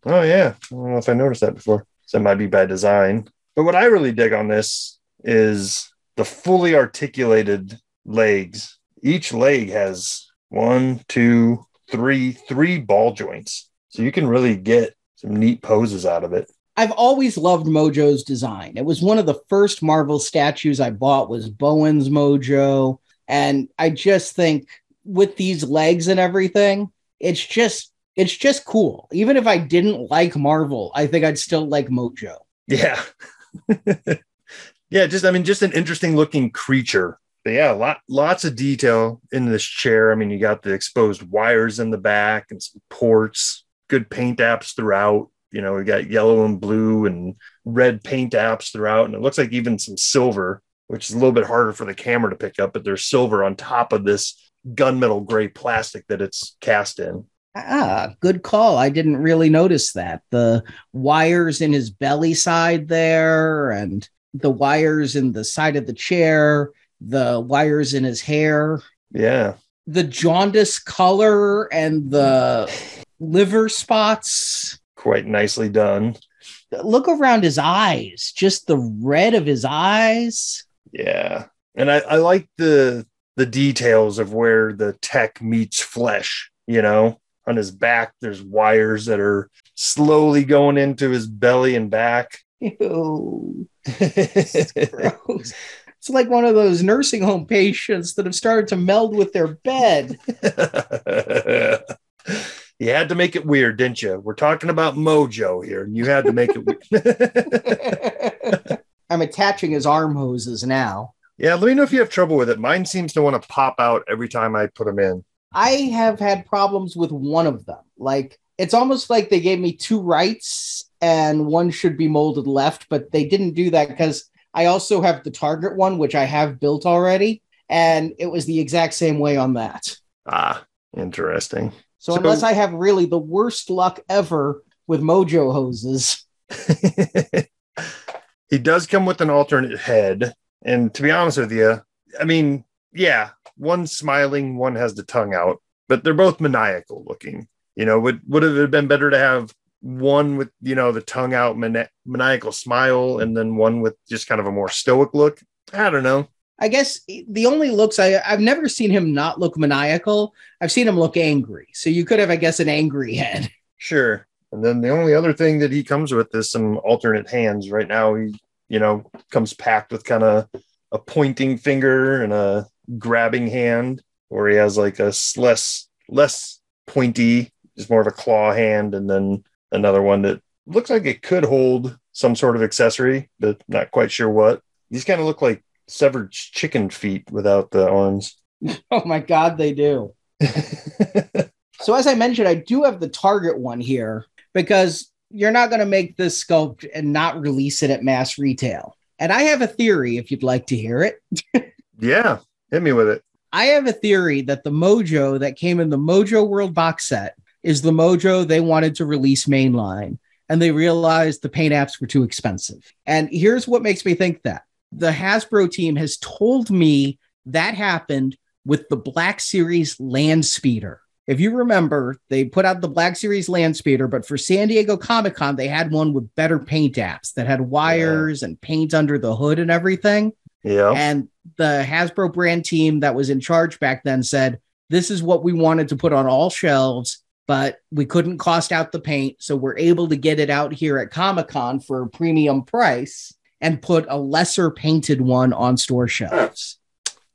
Oh yeah, I don't know if I noticed that before. So that might be by design. But what I really dig on this is the fully articulated legs. Each leg has one, two, three, three ball joints. So you can really get some neat poses out of it. I've always loved Mojo's design. It was one of the first Marvel statues I bought was Bowen's Mojo, and I just think with these legs and everything, it's just it's just cool. Even if I didn't like Marvel, I think I'd still like Mojo. Yeah. yeah, just I mean, just an interesting looking creature. But yeah, lot lots of detail in this chair. I mean, you got the exposed wires in the back and some ports, good paint apps throughout. You know, we got yellow and blue and red paint apps throughout, and it looks like even some silver, which is a little bit harder for the camera to pick up, but there's silver on top of this gunmetal gray plastic that it's cast in. Ah, good call. I didn't really notice that. The wires in his belly side there, and the wires in the side of the chair, the wires in his hair. Yeah. the jaundice color and the liver spots. Quite nicely done. Look around his eyes, just the red of his eyes. Yeah. And I, I like the the details of where the tech meets flesh, you know. On his back, there's wires that are slowly going into his belly and back. Ew. Gross. It's like one of those nursing home patients that have started to meld with their bed. you had to make it weird, didn't you? We're talking about Mojo here, and you had to make it weird. I'm attaching his arm hoses now. yeah, let me know if you have trouble with it. Mine seems to want to pop out every time I put them in. I have had problems with one of them. Like it's almost like they gave me two rights and one should be molded left, but they didn't do that because I also have the target one, which I have built already, and it was the exact same way on that. Ah, interesting. So, So- unless I have really the worst luck ever with Mojo hoses, he does come with an alternate head. And to be honest with you, I mean, yeah, one's smiling, one has the tongue out, but they're both maniacal looking. You know, would would it have been better to have one with you know the tongue out mani- maniacal smile and then one with just kind of a more stoic look? I don't know. I guess the only looks I I've never seen him not look maniacal. I've seen him look angry. So you could have, I guess, an angry head. Sure. And then the only other thing that he comes with is some alternate hands. Right now, he, you know, comes packed with kind of a pointing finger and a grabbing hand, or he has like a less less pointy, just more of a claw hand, and then another one that looks like it could hold some sort of accessory, but not quite sure what. These kind of look like severed chicken feet without the arms. Oh my god, they do. So as I mentioned, I do have the target one here because you're not going to make this sculpt and not release it at mass retail. And I have a theory if you'd like to hear it. yeah, hit me with it. I have a theory that the Mojo that came in the Mojo World box set is the Mojo they wanted to release mainline and they realized the paint apps were too expensive. And here's what makes me think that. The Hasbro team has told me that happened with the Black Series Land Speeder. If you remember, they put out the Black Series Land Speeder, but for San Diego Comic Con, they had one with better paint apps that had wires and paint under the hood and everything. Yeah. And the Hasbro brand team that was in charge back then said, This is what we wanted to put on all shelves, but we couldn't cost out the paint. So we're able to get it out here at Comic Con for a premium price and put a lesser painted one on store shelves.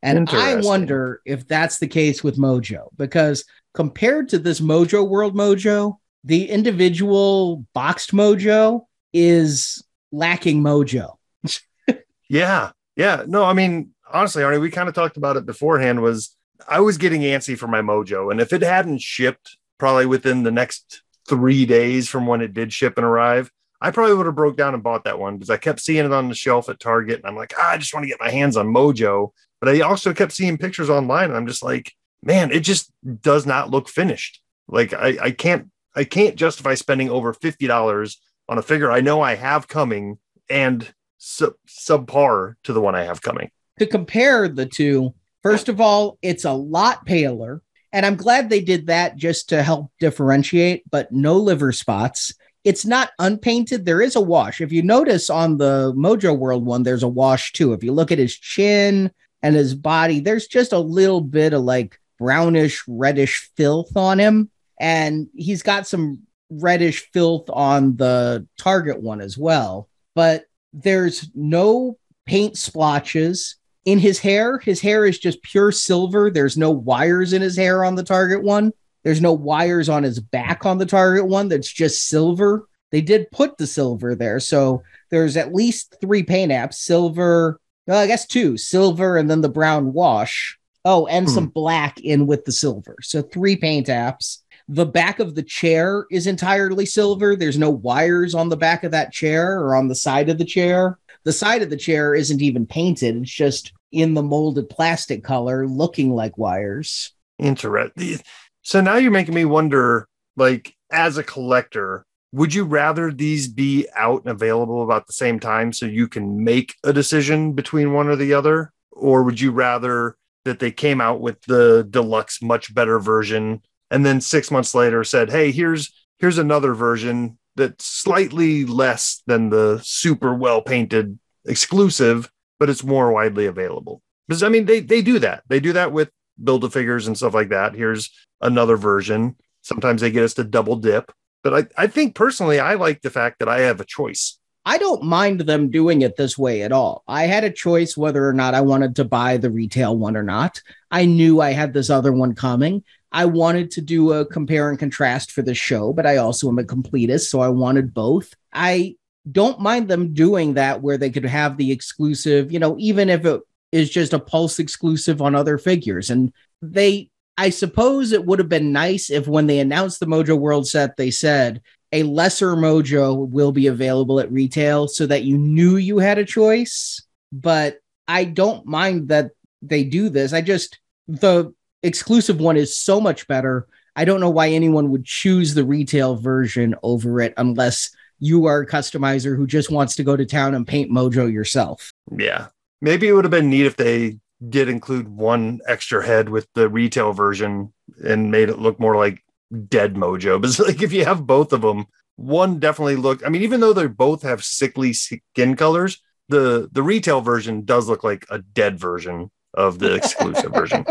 And I wonder if that's the case with Mojo, because compared to this Mojo World Mojo, the individual boxed Mojo is lacking Mojo. Yeah. Yeah. No, I mean, honestly, Arnie, we kind of talked about it beforehand was I was getting antsy for my mojo. And if it hadn't shipped probably within the next three days from when it did ship and arrive, I probably would have broke down and bought that one because I kept seeing it on the shelf at Target. And I'm like, ah, I just want to get my hands on mojo. But I also kept seeing pictures online and I'm just like, man, it just does not look finished. Like I, I can't I can't justify spending over $50 on a figure I know I have coming and sub subpar to the one I have coming. to compare the two, first of all, it's a lot paler. And I'm glad they did that just to help differentiate, but no liver spots. It's not unpainted. There is a wash. If you notice on the Mojo World one, there's a wash too. If you look at his chin and his body, there's just a little bit of like brownish, reddish filth on him. And he's got some reddish filth on the target one as well. But there's no paint splotches in his hair. His hair is just pure silver. There's no wires in his hair on the target one. There's no wires on his back on the target one. That's just silver. They did put the silver there. So there's at least three paint apps silver, well, I guess two silver and then the brown wash. Oh, and Hmm. some black in with the silver. So three paint apps. The back of the chair is entirely silver. There's no wires on the back of that chair or on the side of the chair. The side of the chair isn't even painted, it's just in the molded plastic color, looking like wires. Interesting. So now you're making me wonder, like, as a collector, would you rather these be out and available about the same time so you can make a decision between one or the other? Or would you rather that they came out with the deluxe, much better version, and then six months later said, "Hey, here's here's another version that's slightly less than the super well painted exclusive, but it's more widely available." Because I mean, they they do that. They do that with build a figures and stuff like that. Here's another version. Sometimes they get us to double dip. But I, I think personally, I like the fact that I have a choice. I don't mind them doing it this way at all. I had a choice whether or not I wanted to buy the retail one or not. I knew I had this other one coming. I wanted to do a compare and contrast for the show, but I also am a completist, so I wanted both. I don't mind them doing that where they could have the exclusive, you know, even if it is just a pulse exclusive on other figures. And they, I suppose it would have been nice if when they announced the Mojo World set, they said a lesser Mojo will be available at retail so that you knew you had a choice. But I don't mind that they do this. I just, the exclusive one is so much better. I don't know why anyone would choose the retail version over it unless you are a customizer who just wants to go to town and paint Mojo yourself. Yeah. Maybe it would have been neat if they did include one extra head with the retail version and made it look more like dead mojo. But like if you have both of them, one definitely look. I mean, even though they both have sickly skin colors, the the retail version does look like a dead version of the exclusive version.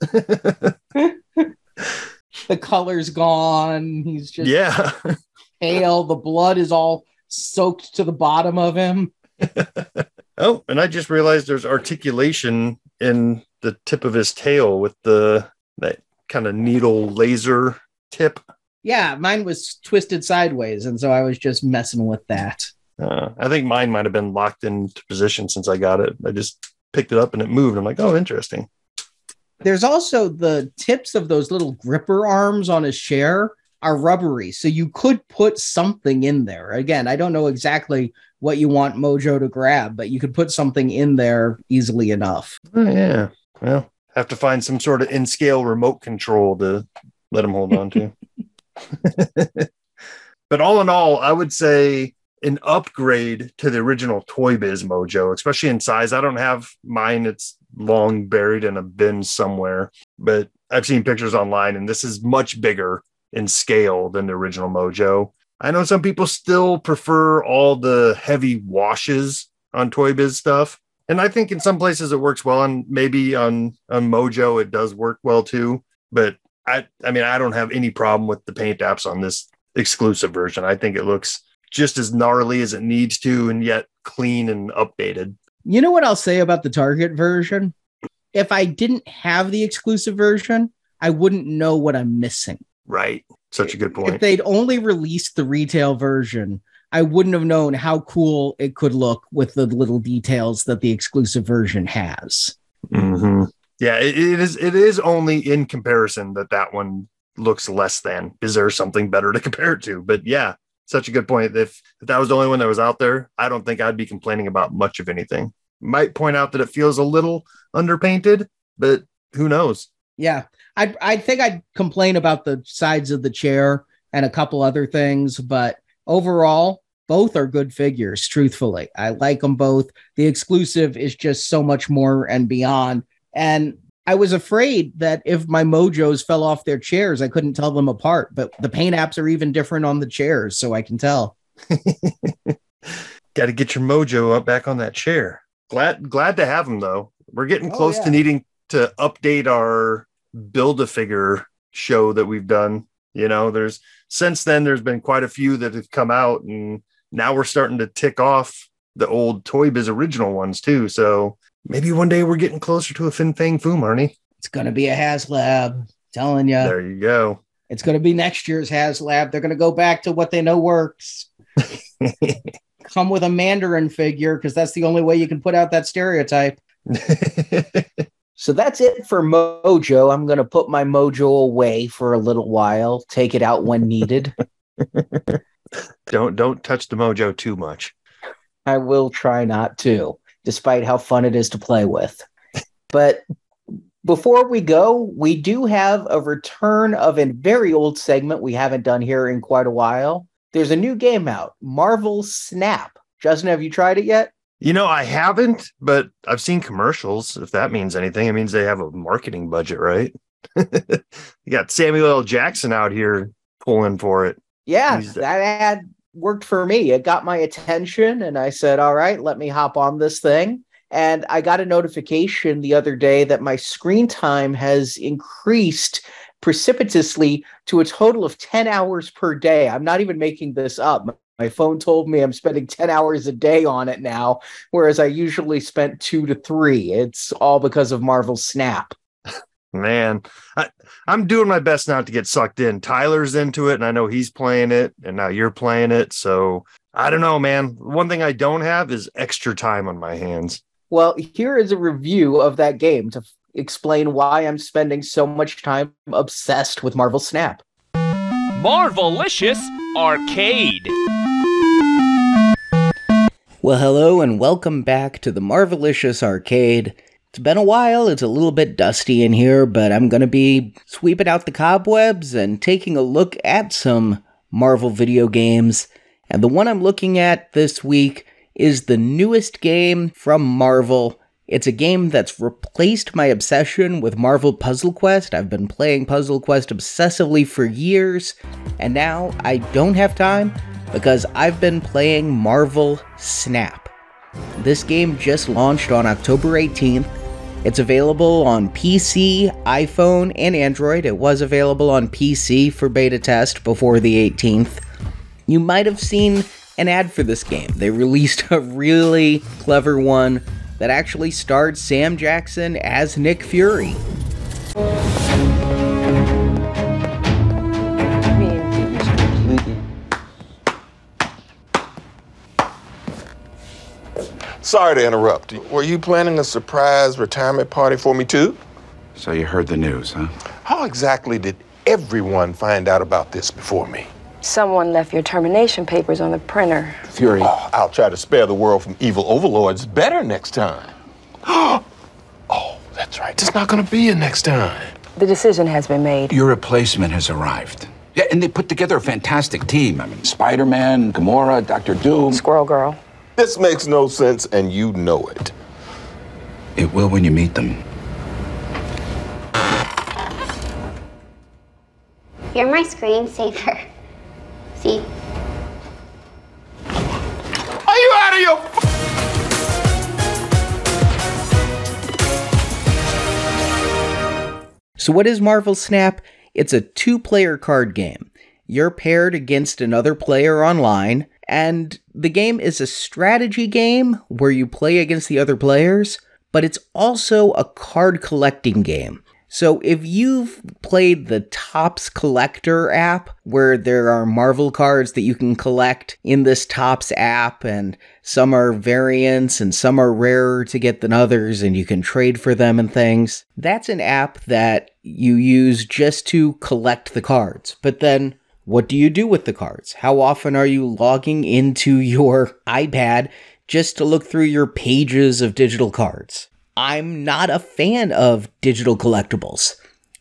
the color's gone. He's just yeah pale. The blood is all soaked to the bottom of him. oh, and I just realized there's articulation in the tip of his tail with the that kind of needle laser tip. Yeah, mine was twisted sideways, and so I was just messing with that. Uh, I think mine might have been locked into position since I got it. I just picked it up and it moved. I'm like, oh, interesting. There's also the tips of those little gripper arms on his chair are rubbery, so you could put something in there. Again, I don't know exactly what you want Mojo to grab, but you could put something in there easily enough. Oh yeah. Well, have to find some sort of in scale remote control to let him hold on to. but all in all, I would say an upgrade to the original Toy Biz Mojo, especially in size. I don't have mine, it's long buried in a bin somewhere, but I've seen pictures online and this is much bigger in scale than the original Mojo. I know some people still prefer all the heavy washes on Toy Biz stuff. And I think in some places it works well, and maybe on on Mojo it does work well too. But I I mean I don't have any problem with the paint apps on this exclusive version. I think it looks just as gnarly as it needs to, and yet clean and updated. You know what I'll say about the Target version? If I didn't have the exclusive version, I wouldn't know what I'm missing. Right. Such a good point. If they'd only released the retail version, I wouldn't have known how cool it could look with the little details that the exclusive version has. Mm-hmm. Yeah, it, it is. It is only in comparison that that one looks less than. Is there something better to compare it to? But yeah, such a good point. If, if that was the only one that was out there, I don't think I'd be complaining about much of anything. Might point out that it feels a little underpainted, but who knows? Yeah, I I think I'd complain about the sides of the chair and a couple other things, but overall, both are good figures. Truthfully, I like them both. The exclusive is just so much more and beyond. And I was afraid that if my mojos fell off their chairs, I couldn't tell them apart. But the paint apps are even different on the chairs, so I can tell. Got to get your mojo up back on that chair. Glad glad to have them though. We're getting Oh, close yeah. to needing to update our build a figure show that we've done. You know, there's since then there's been quite a few that have come out, and now we're starting to tick off the old Toy Biz original ones too. So maybe one day we're getting closer to a Fin Fang Foom, Arnie. It's going to be a HasLab. Telling you, There you go. it's going to be next year's HasLab. They're going to go back to what they know works. Come with a Mandarin figure because that's the only way you can put out that stereotype. So that's it for Mojo. I'm going to put my Mojo away for a little while, take it out when needed. don't don't touch the mojo too much. I will try not to, despite how fun it is to play with. But before we go, we do have a return of a very old segment we haven't done here in quite a while. There's a new game out, Marvel Snap. Justin, have you tried it yet? You know, I haven't, but I've seen commercials. If that means anything, it means they have a marketing budget, right? you got Samuel L. Jackson out here pulling for it. Yeah, He's- that ad worked for me. It got my attention, and I said, All right, let me hop on this thing. And I got a notification the other day that my screen time has increased precipitously to a total of 10 hours per day. I'm not even making this up. My phone told me I'm spending 10 hours a day on it now, whereas I usually spent two to three. It's all because of Marvel Snap. Man, I, I'm doing my best not to get sucked in. Tyler's into it, and I know he's playing it, and now you're playing it. So I don't know, man. One thing I don't have is extra time on my hands. Well, here is a review of that game to f- explain why I'm spending so much time obsessed with Marvel Snap. Marvelicious Arcade. Well, hello and welcome back to the Marvelicious Arcade. It's been a while, it's a little bit dusty in here, but I'm going to be sweeping out the cobwebs and taking a look at some Marvel video games. And the one I'm looking at this week is the newest game from Marvel. It's a game that's replaced my obsession with Marvel Puzzle Quest. I've been playing Puzzle Quest obsessively for years, and now I don't have time because I've been playing Marvel Snap. This game just launched on October 18th. It's available on PC, iPhone, and Android. It was available on PC for beta test before the 18th. You might have seen an ad for this game. They released a really clever one that actually starred Sam Jackson as Nick Fury. Sorry to interrupt. Were you planning a surprise retirement party for me too? So you heard the news, huh? How exactly did everyone find out about this before me? Someone left your termination papers on the printer. Fury. Oh, I'll try to spare the world from evil overlords better next time. oh, that's right. It's not going to be a next time. The decision has been made. Your replacement has arrived. Yeah, and they put together a fantastic team. I mean, Spider Man, Gamora, Doctor Doom. Squirrel Girl. This makes no sense, and you know it. It will when you meet them. You're my screensaver. See? Are you out of your? So, what is Marvel Snap? It's a two player card game. You're paired against another player online, and the game is a strategy game where you play against the other players, but it's also a card collecting game. So, if you've played the Topps Collector app, where there are Marvel cards that you can collect in this Topps app, and some are variants and some are rarer to get than others, and you can trade for them and things, that's an app that you use just to collect the cards. But then, what do you do with the cards? How often are you logging into your iPad just to look through your pages of digital cards? I'm not a fan of digital collectibles.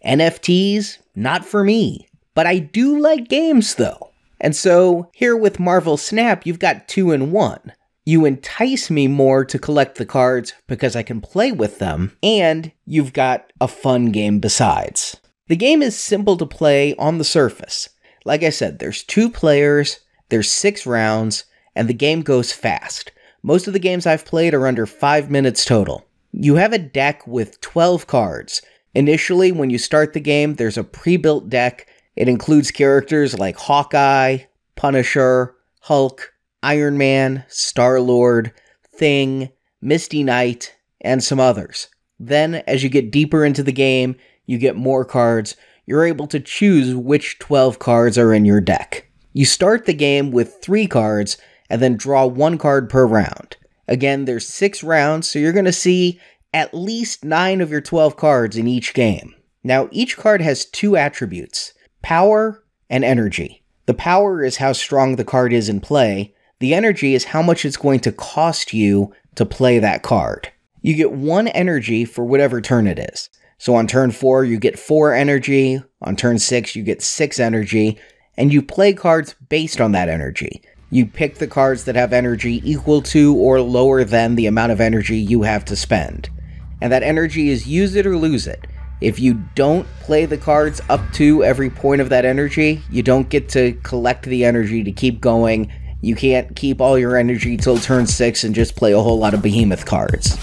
NFTs, not for me. But I do like games though. And so, here with Marvel Snap, you've got two in one. You entice me more to collect the cards because I can play with them, and you've got a fun game besides. The game is simple to play on the surface. Like I said, there's two players, there's six rounds, and the game goes fast. Most of the games I've played are under five minutes total. You have a deck with 12 cards. Initially, when you start the game, there's a pre built deck. It includes characters like Hawkeye, Punisher, Hulk, Iron Man, Star Lord, Thing, Misty Knight, and some others. Then, as you get deeper into the game, you get more cards. You're able to choose which 12 cards are in your deck. You start the game with three cards and then draw one card per round. Again, there's six rounds, so you're going to see at least nine of your 12 cards in each game. Now, each card has two attributes power and energy. The power is how strong the card is in play, the energy is how much it's going to cost you to play that card. You get one energy for whatever turn it is. So on turn 4, you get 4 energy, on turn 6, you get 6 energy, and you play cards based on that energy. You pick the cards that have energy equal to or lower than the amount of energy you have to spend. And that energy is use it or lose it. If you don't play the cards up to every point of that energy, you don't get to collect the energy to keep going. You can't keep all your energy till turn 6 and just play a whole lot of behemoth cards.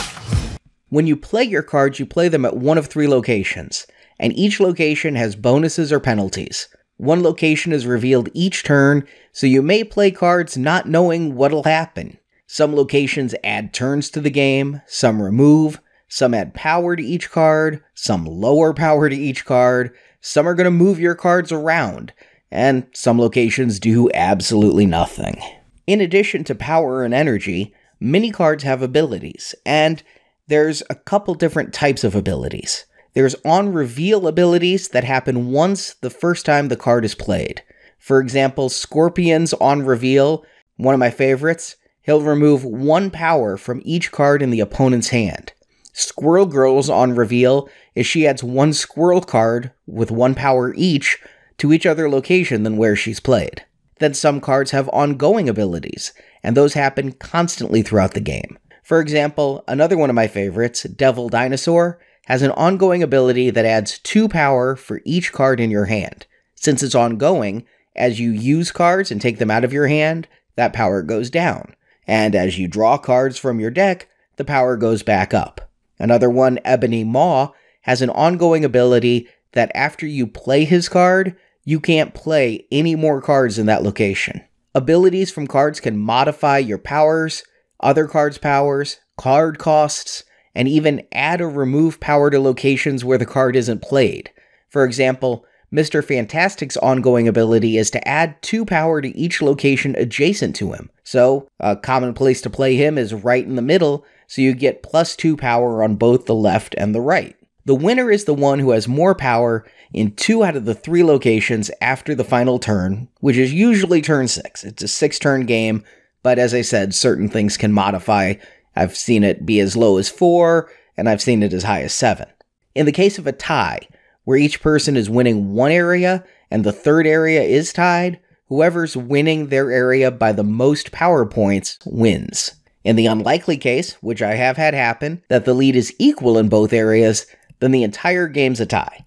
When you play your cards, you play them at one of three locations, and each location has bonuses or penalties. One location is revealed each turn, so you may play cards not knowing what'll happen. Some locations add turns to the game, some remove, some add power to each card, some lower power to each card, some are going to move your cards around, and some locations do absolutely nothing. In addition to power and energy, many cards have abilities, and there's a couple different types of abilities. There's on reveal abilities that happen once the first time the card is played. For example, Scorpion's on reveal, one of my favorites, he'll remove one power from each card in the opponent's hand. Squirrel Girl's on reveal is she adds one squirrel card with one power each to each other location than where she's played. Then some cards have ongoing abilities, and those happen constantly throughout the game. For example, another one of my favorites, Devil Dinosaur, has an ongoing ability that adds 2 power for each card in your hand. Since it's ongoing, as you use cards and take them out of your hand, that power goes down. And as you draw cards from your deck, the power goes back up. Another one, Ebony Maw, has an ongoing ability that after you play his card, you can't play any more cards in that location. Abilities from cards can modify your powers, other cards' powers, card costs, and even add or remove power to locations where the card isn't played. For example, Mr. Fantastic's ongoing ability is to add 2 power to each location adjacent to him. So, a common place to play him is right in the middle, so you get plus 2 power on both the left and the right. The winner is the one who has more power in two out of the three locations after the final turn, which is usually turn 6. It's a 6 turn game, but as I said, certain things can modify I've seen it be as low as four, and I've seen it as high as seven. In the case of a tie, where each person is winning one area and the third area is tied, whoever's winning their area by the most power points wins. In the unlikely case, which I have had happen, that the lead is equal in both areas, then the entire game's a tie.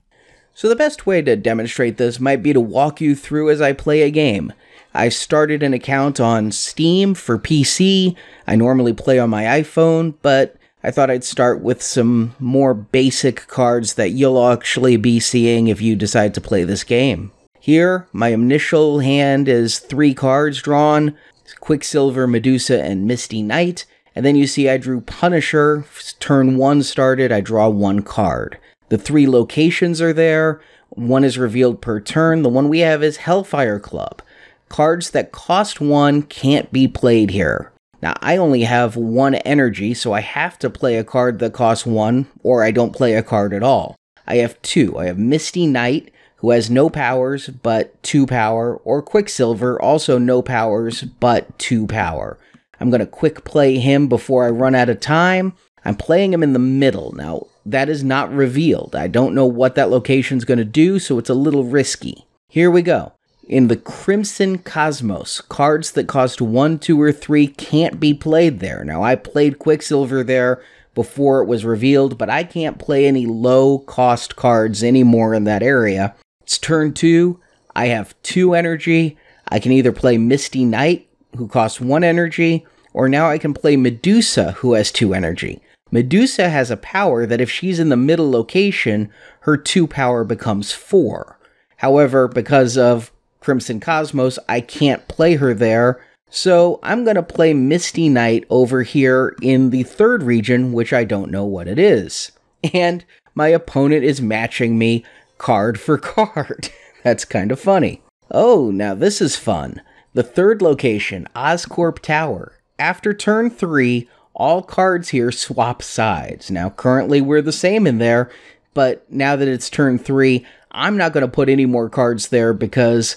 So the best way to demonstrate this might be to walk you through as I play a game. I started an account on Steam for PC. I normally play on my iPhone, but I thought I'd start with some more basic cards that you'll actually be seeing if you decide to play this game. Here, my initial hand is three cards drawn Quicksilver, Medusa, and Misty Knight. And then you see I drew Punisher. Turn one started, I draw one card. The three locations are there. One is revealed per turn. The one we have is Hellfire Club. Cards that cost one can't be played here. Now, I only have one energy, so I have to play a card that costs one, or I don't play a card at all. I have two. I have Misty Knight, who has no powers but two power, or Quicksilver, also no powers but two power. I'm going to quick play him before I run out of time. I'm playing him in the middle. Now, that is not revealed. I don't know what that location is going to do, so it's a little risky. Here we go. In the Crimson Cosmos, cards that cost one, two, or three can't be played there. Now, I played Quicksilver there before it was revealed, but I can't play any low cost cards anymore in that area. It's turn two. I have two energy. I can either play Misty Knight, who costs one energy, or now I can play Medusa, who has two energy. Medusa has a power that if she's in the middle location, her two power becomes four. However, because of Crimson Cosmos, I can't play her there. So I'm going to play Misty Knight over here in the third region, which I don't know what it is. And my opponent is matching me card for card. That's kind of funny. Oh, now this is fun. The third location, Oscorp Tower. After turn three, all cards here swap sides. Now, currently we're the same in there, but now that it's turn three, I'm not going to put any more cards there because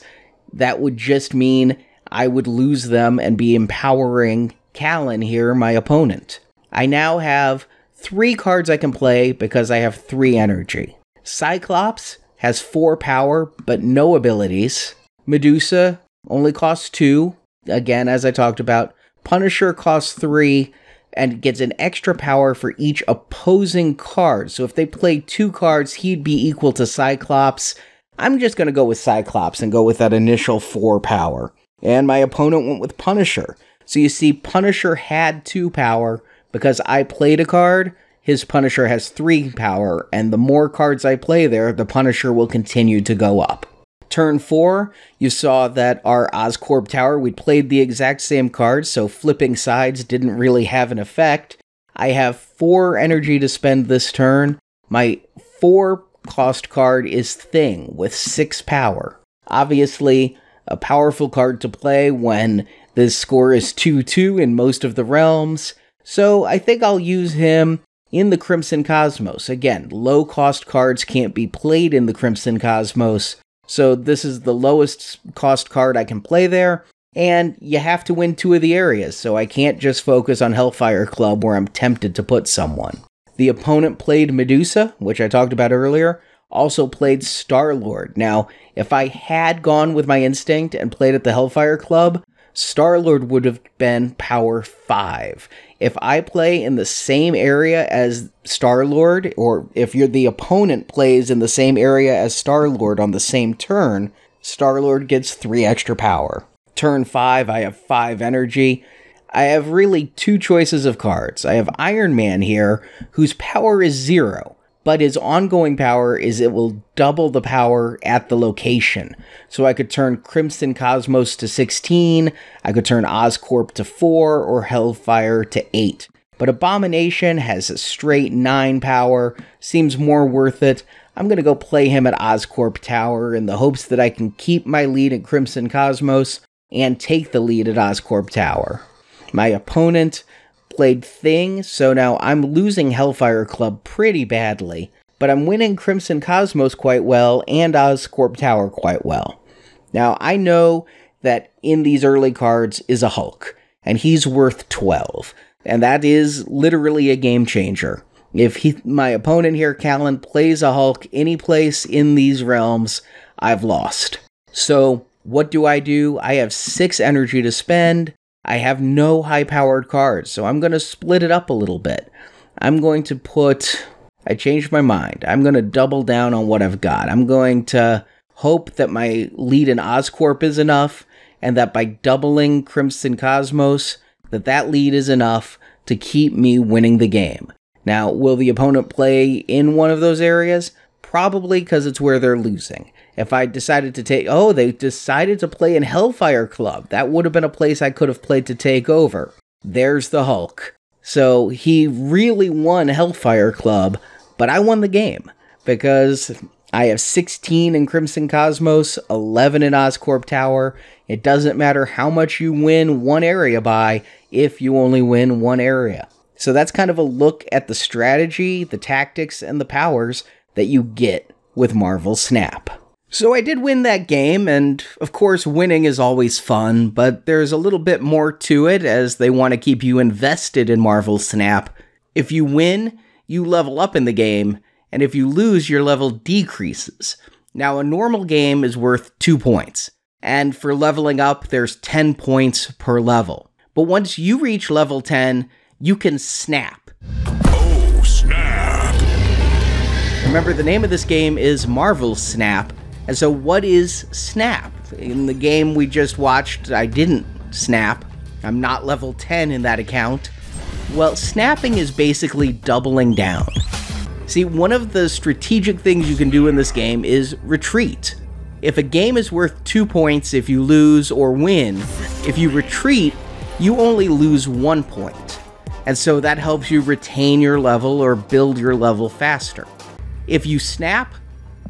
that would just mean I would lose them and be empowering Callan here, my opponent. I now have three cards I can play because I have three energy. Cyclops has four power but no abilities. Medusa only costs two. Again, as I talked about, Punisher costs three and gets an extra power for each opposing card. So if they play two cards, he'd be equal to Cyclops. I'm just going to go with Cyclops and go with that initial four power. And my opponent went with Punisher. So you see, Punisher had two power because I played a card. His Punisher has three power, and the more cards I play there, the Punisher will continue to go up. Turn four, you saw that our Oscorp Tower, we played the exact same cards, so flipping sides didn't really have an effect. I have four energy to spend this turn. My four cost card is Thing with six power. Obviously, a powerful card to play when the score is 2 2 in most of the realms, so I think I'll use him in the Crimson Cosmos. Again, low cost cards can't be played in the Crimson Cosmos, so this is the lowest cost card I can play there. And you have to win two of the areas, so I can't just focus on Hellfire Club where I'm tempted to put someone. The opponent played Medusa, which I talked about earlier, also played Star Lord. Now, if I had gone with my instinct and played at the Hellfire Club, Star Lord would have been power 5. If I play in the same area as Star Lord, or if you're the opponent plays in the same area as Star Lord on the same turn, Star Lord gets 3 extra power. Turn 5, I have 5 energy. I have really two choices of cards. I have Iron Man here, whose power is 0 but his ongoing power is it will double the power at the location. So I could turn Crimson Cosmos to 16, I could turn Oscorp to 4, or Hellfire to 8. But Abomination has a straight 9 power, seems more worth it. I'm going to go play him at Oscorp Tower in the hopes that I can keep my lead at Crimson Cosmos and take the lead at Oscorp Tower. My opponent played Thing, so now I'm losing Hellfire Club pretty badly, but I'm winning Crimson Cosmos quite well and Oscorp Tower quite well. Now, I know that in these early cards is a Hulk, and he's worth 12, and that is literally a game changer. If he, my opponent here, Callan, plays a Hulk any place in these realms, I've lost. So, what do I do? I have six energy to spend. I have no high powered cards, so I'm going to split it up a little bit. I'm going to put. I changed my mind. I'm going to double down on what I've got. I'm going to hope that my lead in Oscorp is enough, and that by doubling Crimson Cosmos, that that lead is enough to keep me winning the game. Now, will the opponent play in one of those areas? Probably because it's where they're losing. If I decided to take, oh, they decided to play in Hellfire Club. That would have been a place I could have played to take over. There's the Hulk. So he really won Hellfire Club, but I won the game because I have 16 in Crimson Cosmos, 11 in Oscorp Tower. It doesn't matter how much you win one area by if you only win one area. So that's kind of a look at the strategy, the tactics, and the powers that you get with Marvel Snap. So I did win that game, and of course, winning is always fun, but there's a little bit more to it as they want to keep you invested in Marvel Snap. If you win, you level up in the game, and if you lose, your level decreases. Now, a normal game is worth 2 points, and for leveling up, there's 10 points per level. But once you reach level 10, you can snap. Oh, snap! Remember, the name of this game is Marvel Snap and so, what is Snap? In the game we just watched, I didn't snap. I'm not level 10 in that account. Well, snapping is basically doubling down. See, one of the strategic things you can do in this game is retreat. If a game is worth two points if you lose or win, if you retreat, you only lose one point. And so that helps you retain your level or build your level faster. If you snap,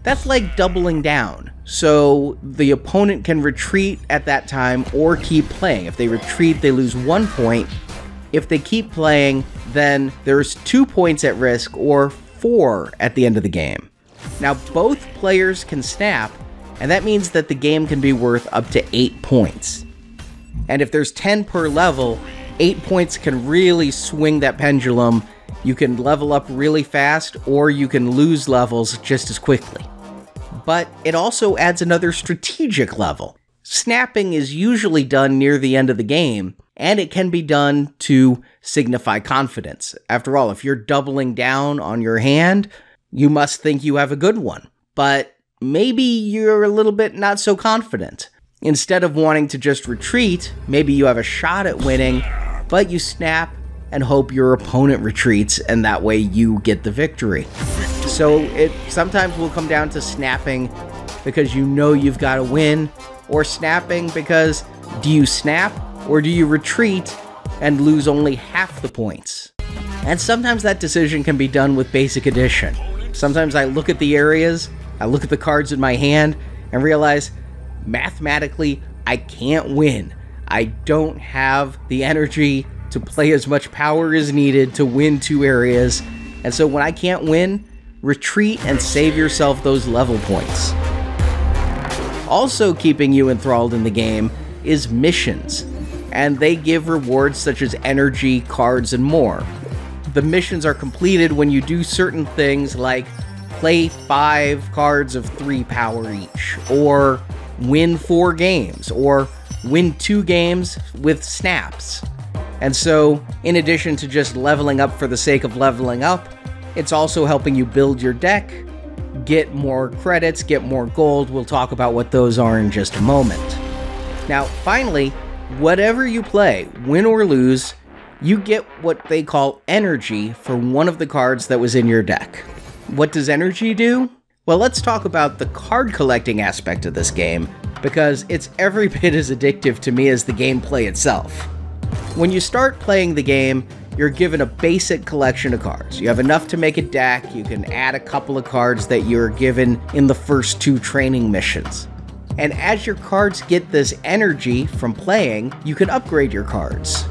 that's like doubling down. So the opponent can retreat at that time or keep playing. If they retreat, they lose one point. If they keep playing, then there's two points at risk or four at the end of the game. Now, both players can snap, and that means that the game can be worth up to eight points. And if there's 10 per level, eight points can really swing that pendulum. You can level up really fast, or you can lose levels just as quickly but it also adds another strategic level. Snapping is usually done near the end of the game, and it can be done to signify confidence. After all, if you're doubling down on your hand, you must think you have a good one. But maybe you're a little bit not so confident. Instead of wanting to just retreat, maybe you have a shot at winning, but you snap and hope your opponent retreats, and that way you get the victory. So it sometimes will come down to snapping because you know you've got to win, or snapping because do you snap or do you retreat and lose only half the points? And sometimes that decision can be done with basic addition. Sometimes I look at the areas, I look at the cards in my hand, and realize mathematically I can't win. I don't have the energy to play as much power as needed to win two areas. And so when I can't win, retreat and save yourself those level points. Also, keeping you enthralled in the game is missions, and they give rewards such as energy, cards, and more. The missions are completed when you do certain things like play five cards of three power each, or win four games, or win two games with snaps. And so, in addition to just leveling up for the sake of leveling up, it's also helping you build your deck, get more credits, get more gold. We'll talk about what those are in just a moment. Now, finally, whatever you play, win or lose, you get what they call energy for one of the cards that was in your deck. What does energy do? Well, let's talk about the card collecting aspect of this game, because it's every bit as addictive to me as the gameplay itself. When you start playing the game, you're given a basic collection of cards. You have enough to make a deck, you can add a couple of cards that you're given in the first two training missions. And as your cards get this energy from playing, you can upgrade your cards.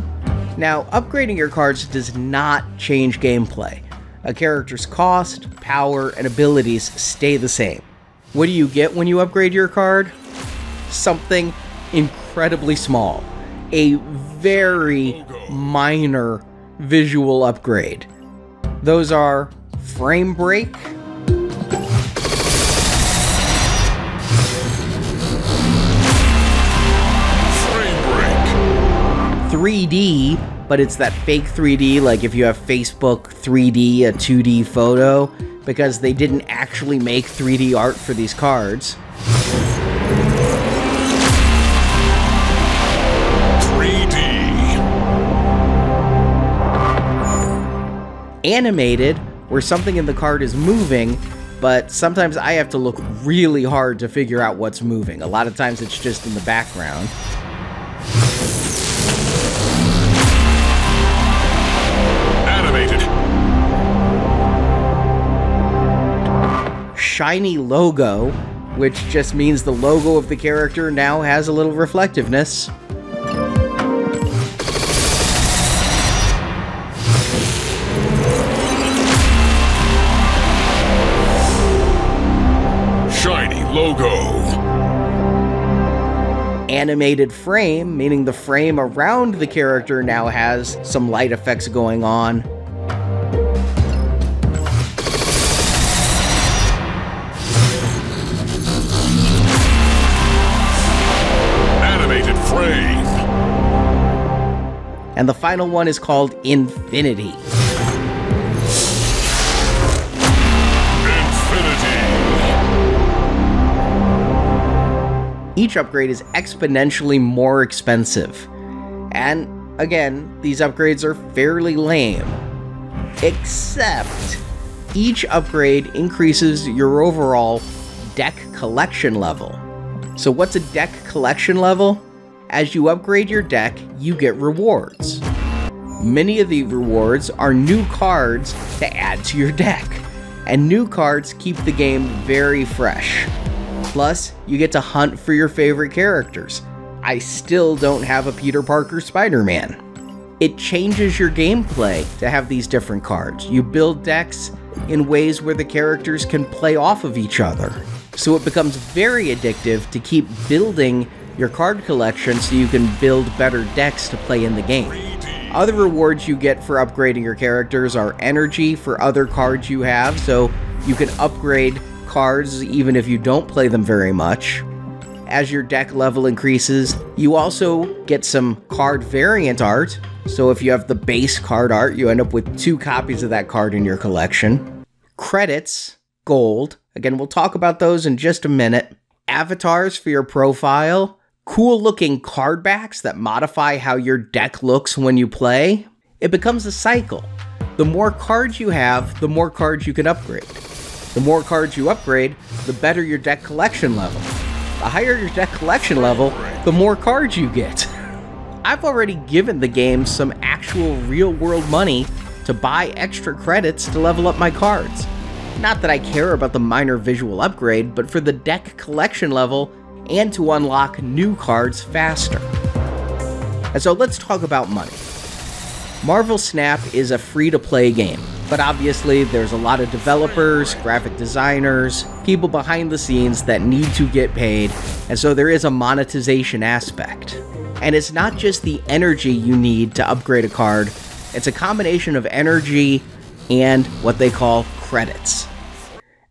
Now, upgrading your cards does not change gameplay. A character's cost, power, and abilities stay the same. What do you get when you upgrade your card? Something incredibly small. A very minor visual upgrade. Those are frame break, 3D, but it's that fake 3D, like if you have Facebook 3D, a 2D photo, because they didn't actually make 3D art for these cards. Animated, where something in the card is moving, but sometimes I have to look really hard to figure out what's moving. A lot of times it's just in the background. Animated. shiny logo, which just means the logo of the character now has a little reflectiveness. Animated frame, meaning the frame around the character now has some light effects going on. Animated frame. And the final one is called Infinity. Each upgrade is exponentially more expensive. And again, these upgrades are fairly lame. Except each upgrade increases your overall deck collection level. So, what's a deck collection level? As you upgrade your deck, you get rewards. Many of the rewards are new cards to add to your deck, and new cards keep the game very fresh. Plus, you get to hunt for your favorite characters. I still don't have a Peter Parker Spider Man. It changes your gameplay to have these different cards. You build decks in ways where the characters can play off of each other. So it becomes very addictive to keep building your card collection so you can build better decks to play in the game. Other rewards you get for upgrading your characters are energy for other cards you have, so you can upgrade cards even if you don't play them very much. as your deck level increases. You also get some card variant art. So if you have the base card art, you end up with two copies of that card in your collection. Credits, gold. Again, we'll talk about those in just a minute. Avatars for your profile. Cool looking card backs that modify how your deck looks when you play. It becomes a cycle. The more cards you have, the more cards you can upgrade. The more cards you upgrade, the better your deck collection level. The higher your deck collection level, the more cards you get. I've already given the game some actual real world money to buy extra credits to level up my cards. Not that I care about the minor visual upgrade, but for the deck collection level and to unlock new cards faster. And so let's talk about money. Marvel Snap is a free to play game, but obviously there's a lot of developers, graphic designers, people behind the scenes that need to get paid, and so there is a monetization aspect. And it's not just the energy you need to upgrade a card, it's a combination of energy and what they call credits.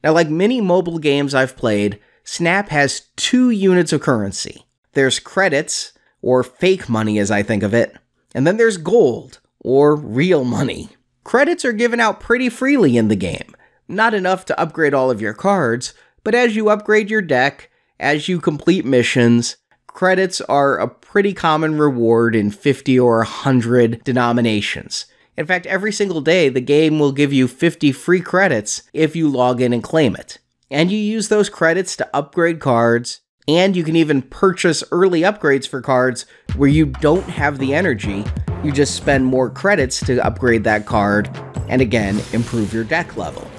Now, like many mobile games I've played, Snap has two units of currency. There's credits, or fake money as I think of it, and then there's gold, or real money. Credits are given out pretty freely in the game. Not enough to upgrade all of your cards, but as you upgrade your deck, as you complete missions, credits are a pretty common reward in 50 or 100 denominations. In fact, every single day, the game will give you 50 free credits if you log in and claim it. And you use those credits to upgrade cards, and you can even purchase early upgrades for cards where you don't have the energy. You just spend more credits to upgrade that card, and again, improve your deck level.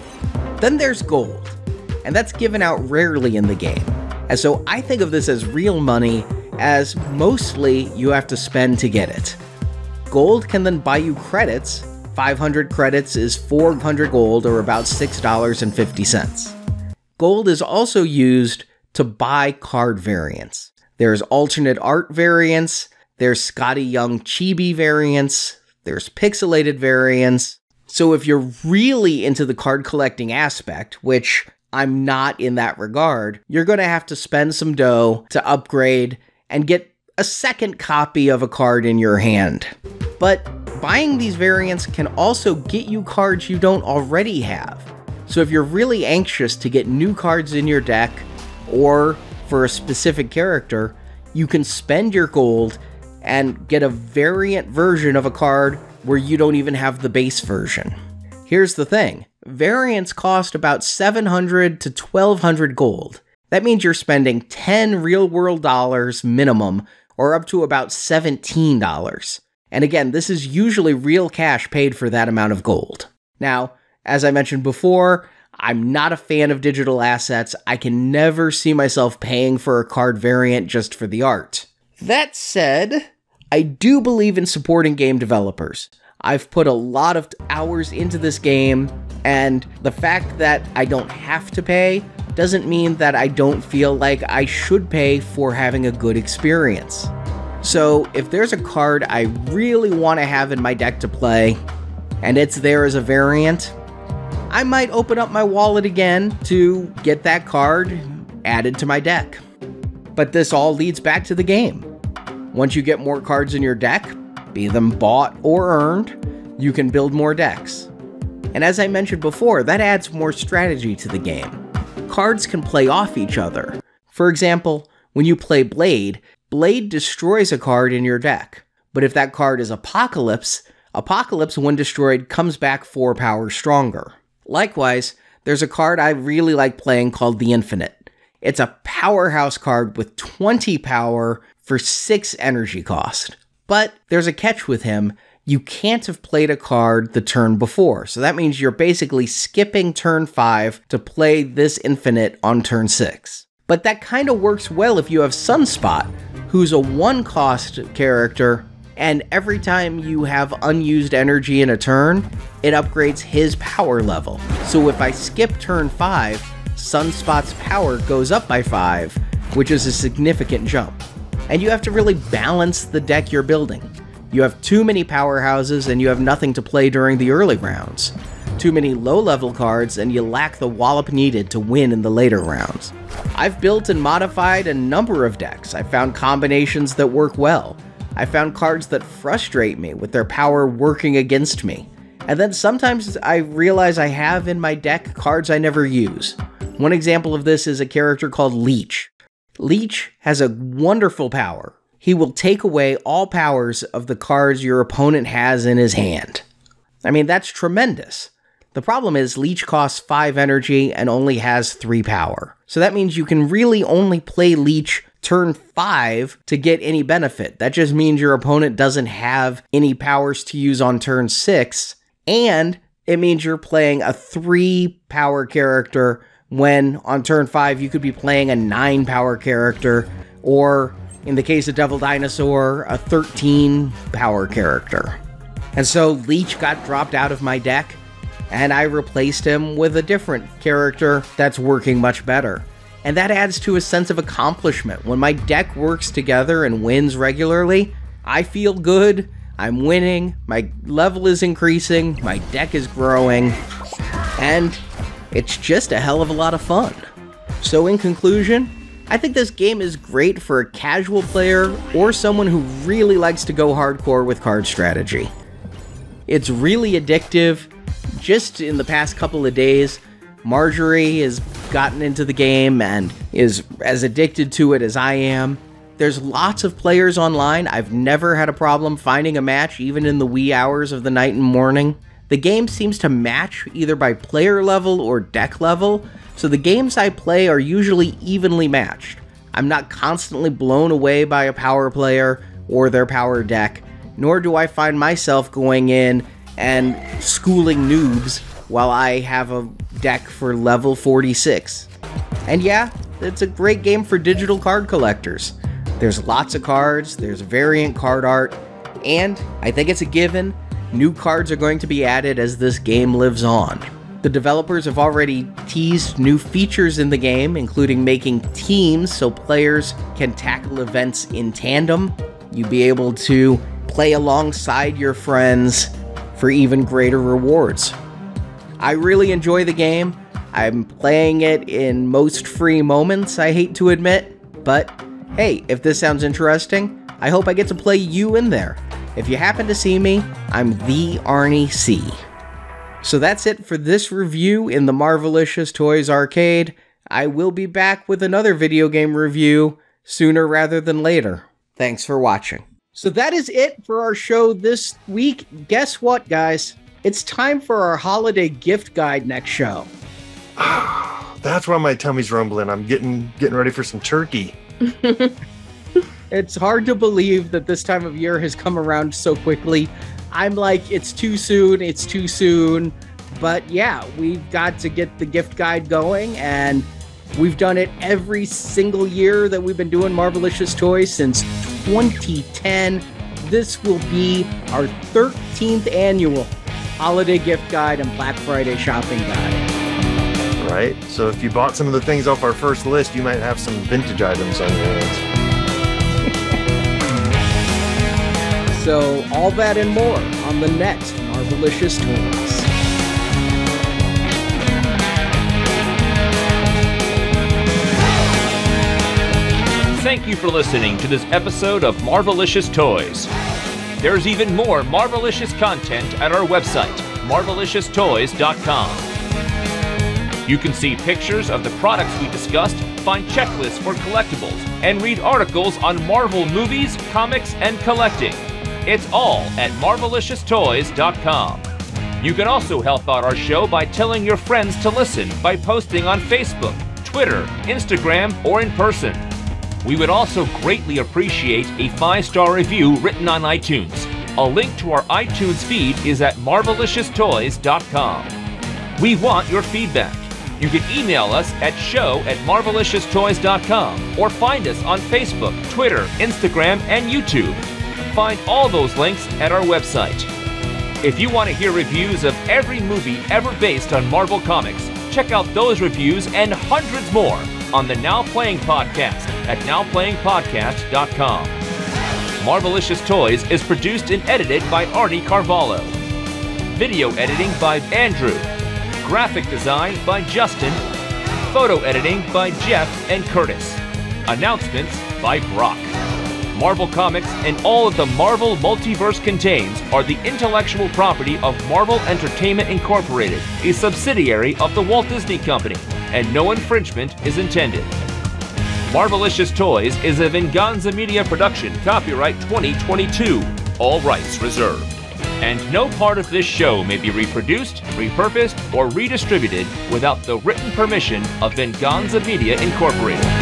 Then there's gold, and that's given out rarely in the game. And so I think of this as real money, as mostly you have to spend to get it. Gold can then buy you credits. 500 credits is 400 gold, or about $6.50. Gold is also used to buy card variants. There's alternate art variants, there's Skottie Young chibi variants, there's pixelated variants. So if you're really into the card collecting aspect, which I'm not in that regard, you're going to have to spend some dough to upgrade and get a second copy of a card in your hand. But buying these variants can also get you cards you don't already have. So if you're really anxious to get new cards in your deck, or for a specific character, you can spend your gold and get a variant version of a card where you don't even have the base version. Here's the thing variants cost about 700 to 1200 gold. That means you're spending 10 real world dollars minimum, or up to about $17. And again, this is usually real cash paid for that amount of gold. Now, as I mentioned before, I'm not a fan of digital assets. I can never see myself paying for a card variant just for the art. That said, I do believe in supporting game developers. I've put a lot of hours into this game, and the fact that I don't have to pay doesn't mean that I don't feel like I should pay for having a good experience. So, if there's a card I really want to have in my deck to play, and it's there as a variant, I might open up my wallet again to get that card added to my deck. But this all leads back to the game. Once you get more cards in your deck, be them bought or earned, you can build more decks. And as I mentioned before, that adds more strategy to the game. Cards can play off each other. For example, when you play Blade, Blade destroys a card in your deck. But if that card is Apocalypse, Apocalypse, when destroyed, comes back 4 power stronger. Likewise, there's a card I really like playing called the Infinaut. It's a powerhouse card with 20 power for 6 energy cost. But there's a catch with him. You can't have played a card the turn before. So that means you're basically skipping turn 5 to play this Infinaut on turn 6. But that kind of works well if you have Sunspot, who's a one cost character and every time you have unused energy in a turn, it upgrades his power level. So if I skip turn 5, Sunspot's power goes up by 5, which is a significant jump. And you have to really balance the deck you're building. You have too many powerhouses and you have nothing to play during the early rounds. too many low level cards, and you lack the wallop needed to win in the later rounds. I've built and modified a number of decks. I've found combinations that work well. I found cards that frustrate me with their power working against me. And then sometimes I realize I have in my deck cards I never use. One example of this is a character called Leech. Leech has a wonderful power. He will take away all powers of the cards your opponent has in his hand. I mean, that's tremendous. The problem is Leech costs 5 energy and only has 3 power. So that means you can really only play Leech turn 5 to get any benefit. That just means your opponent doesn't have any powers to use on turn 6, and it means you're playing a 3 power character when on turn 5 you could be playing a 9 power character, or in the case of Devil Dinosaur, a 13 power character. And so Leech got dropped out of my deck, and I replaced him with a different character that's working much better. And that adds to a sense of accomplishment. When my deck works together and wins regularly, I feel good, I'm winning, my level is increasing, my deck is growing, and it's just a hell of a lot of fun. So, in conclusion, I think this game is great for a casual player or someone who really likes to go hardcore with card strategy. It's really addictive. Just in the past couple of days, Marjorie has gotten into the game and is as addicted to it as I am. There's lots of players online. I've never had a problem finding a match, even in the wee hours of the night and morning. The game seems to match either by player level or deck level, so the games I play are usually evenly matched. I'm not constantly blown away by a power player or their power deck, nor do I find myself going in and schooling noobs while I have a deck for level 46. And yeah, it's a great game for digital card collectors. There's lots of cards, there's variant card art, and I think it's a given new cards are going to be added as this game lives on. The developers have already teased new features in the game, including making teams so players can tackle events in tandem. You'll be able to play alongside your friends for even greater rewards. I really enjoy the game. I'm playing it in most free moments, I hate to admit, but hey, if this sounds interesting, I hope I get to play you in there. If you happen to see me, I'm the Arnie C. So that's it for this review in the Marvelicious Toys Arcade. I will be back with another video game review sooner rather than later. Thanks for watching. So that is it for our show this week. Guess what, guys? It's time for our holiday gift guide next show. That's why my tummy's rumbling. I'm getting getting ready for some turkey. It's hard to believe that this time of year has come around so quickly. I'm like, it's too soon, it's too soon. But yeah, we've got to get the gift guide going, and we've done it every single year that we've been doing Marvelicious Toys since 2010. This will be our 13th annual holiday gift guide and Black Friday shopping guide. Right? So if you bought some of the things off our first list, you might have some vintage items on your hands. So, all that and more on the next Marvelicious Toys. Thank you for listening to this episode of Marvelicious Toys. There's even more Marvelicious content at our website, marvelicioustoys.com. You can see pictures of the products we discussed, find checklists for collectibles, and read articles on Marvel movies, comics, and collecting. It's all at marvelicioustoys.com. You can also help out our show by telling your friends to listen by posting on Facebook, Twitter, Instagram, or in person. We would also greatly appreciate a five star review written on iTunes. A link to our iTunes feed is at marvelicioustoys.com. We want your feedback. You can email us at show at marvelicioustoys.com or find us on Facebook, Twitter, Instagram, and YouTube. Find all those links at our website. If you want to hear reviews of every movie ever based on Marvel Comics, check out those reviews and hundreds more on the Now Playing Podcast at nowplayingpodcast.com. Marvelicious Toys is produced and edited by Arnie Carvalho. Video editing by Andrew. Graphic design by Justin. Photo editing by Jeff and Curtis. Announcements by Brock. Marvel Comics and all that the Marvel Multiverse contains are the intellectual property of Marvel Entertainment Incorporated, a subsidiary of the Walt Disney Company, and no infringement is intended. Marvelicious Toys is a Venganza Media production, copyright 2022, all rights reserved. And no part of this show may be reproduced, repurposed, or redistributed without the written permission of Venganza Media Incorporated.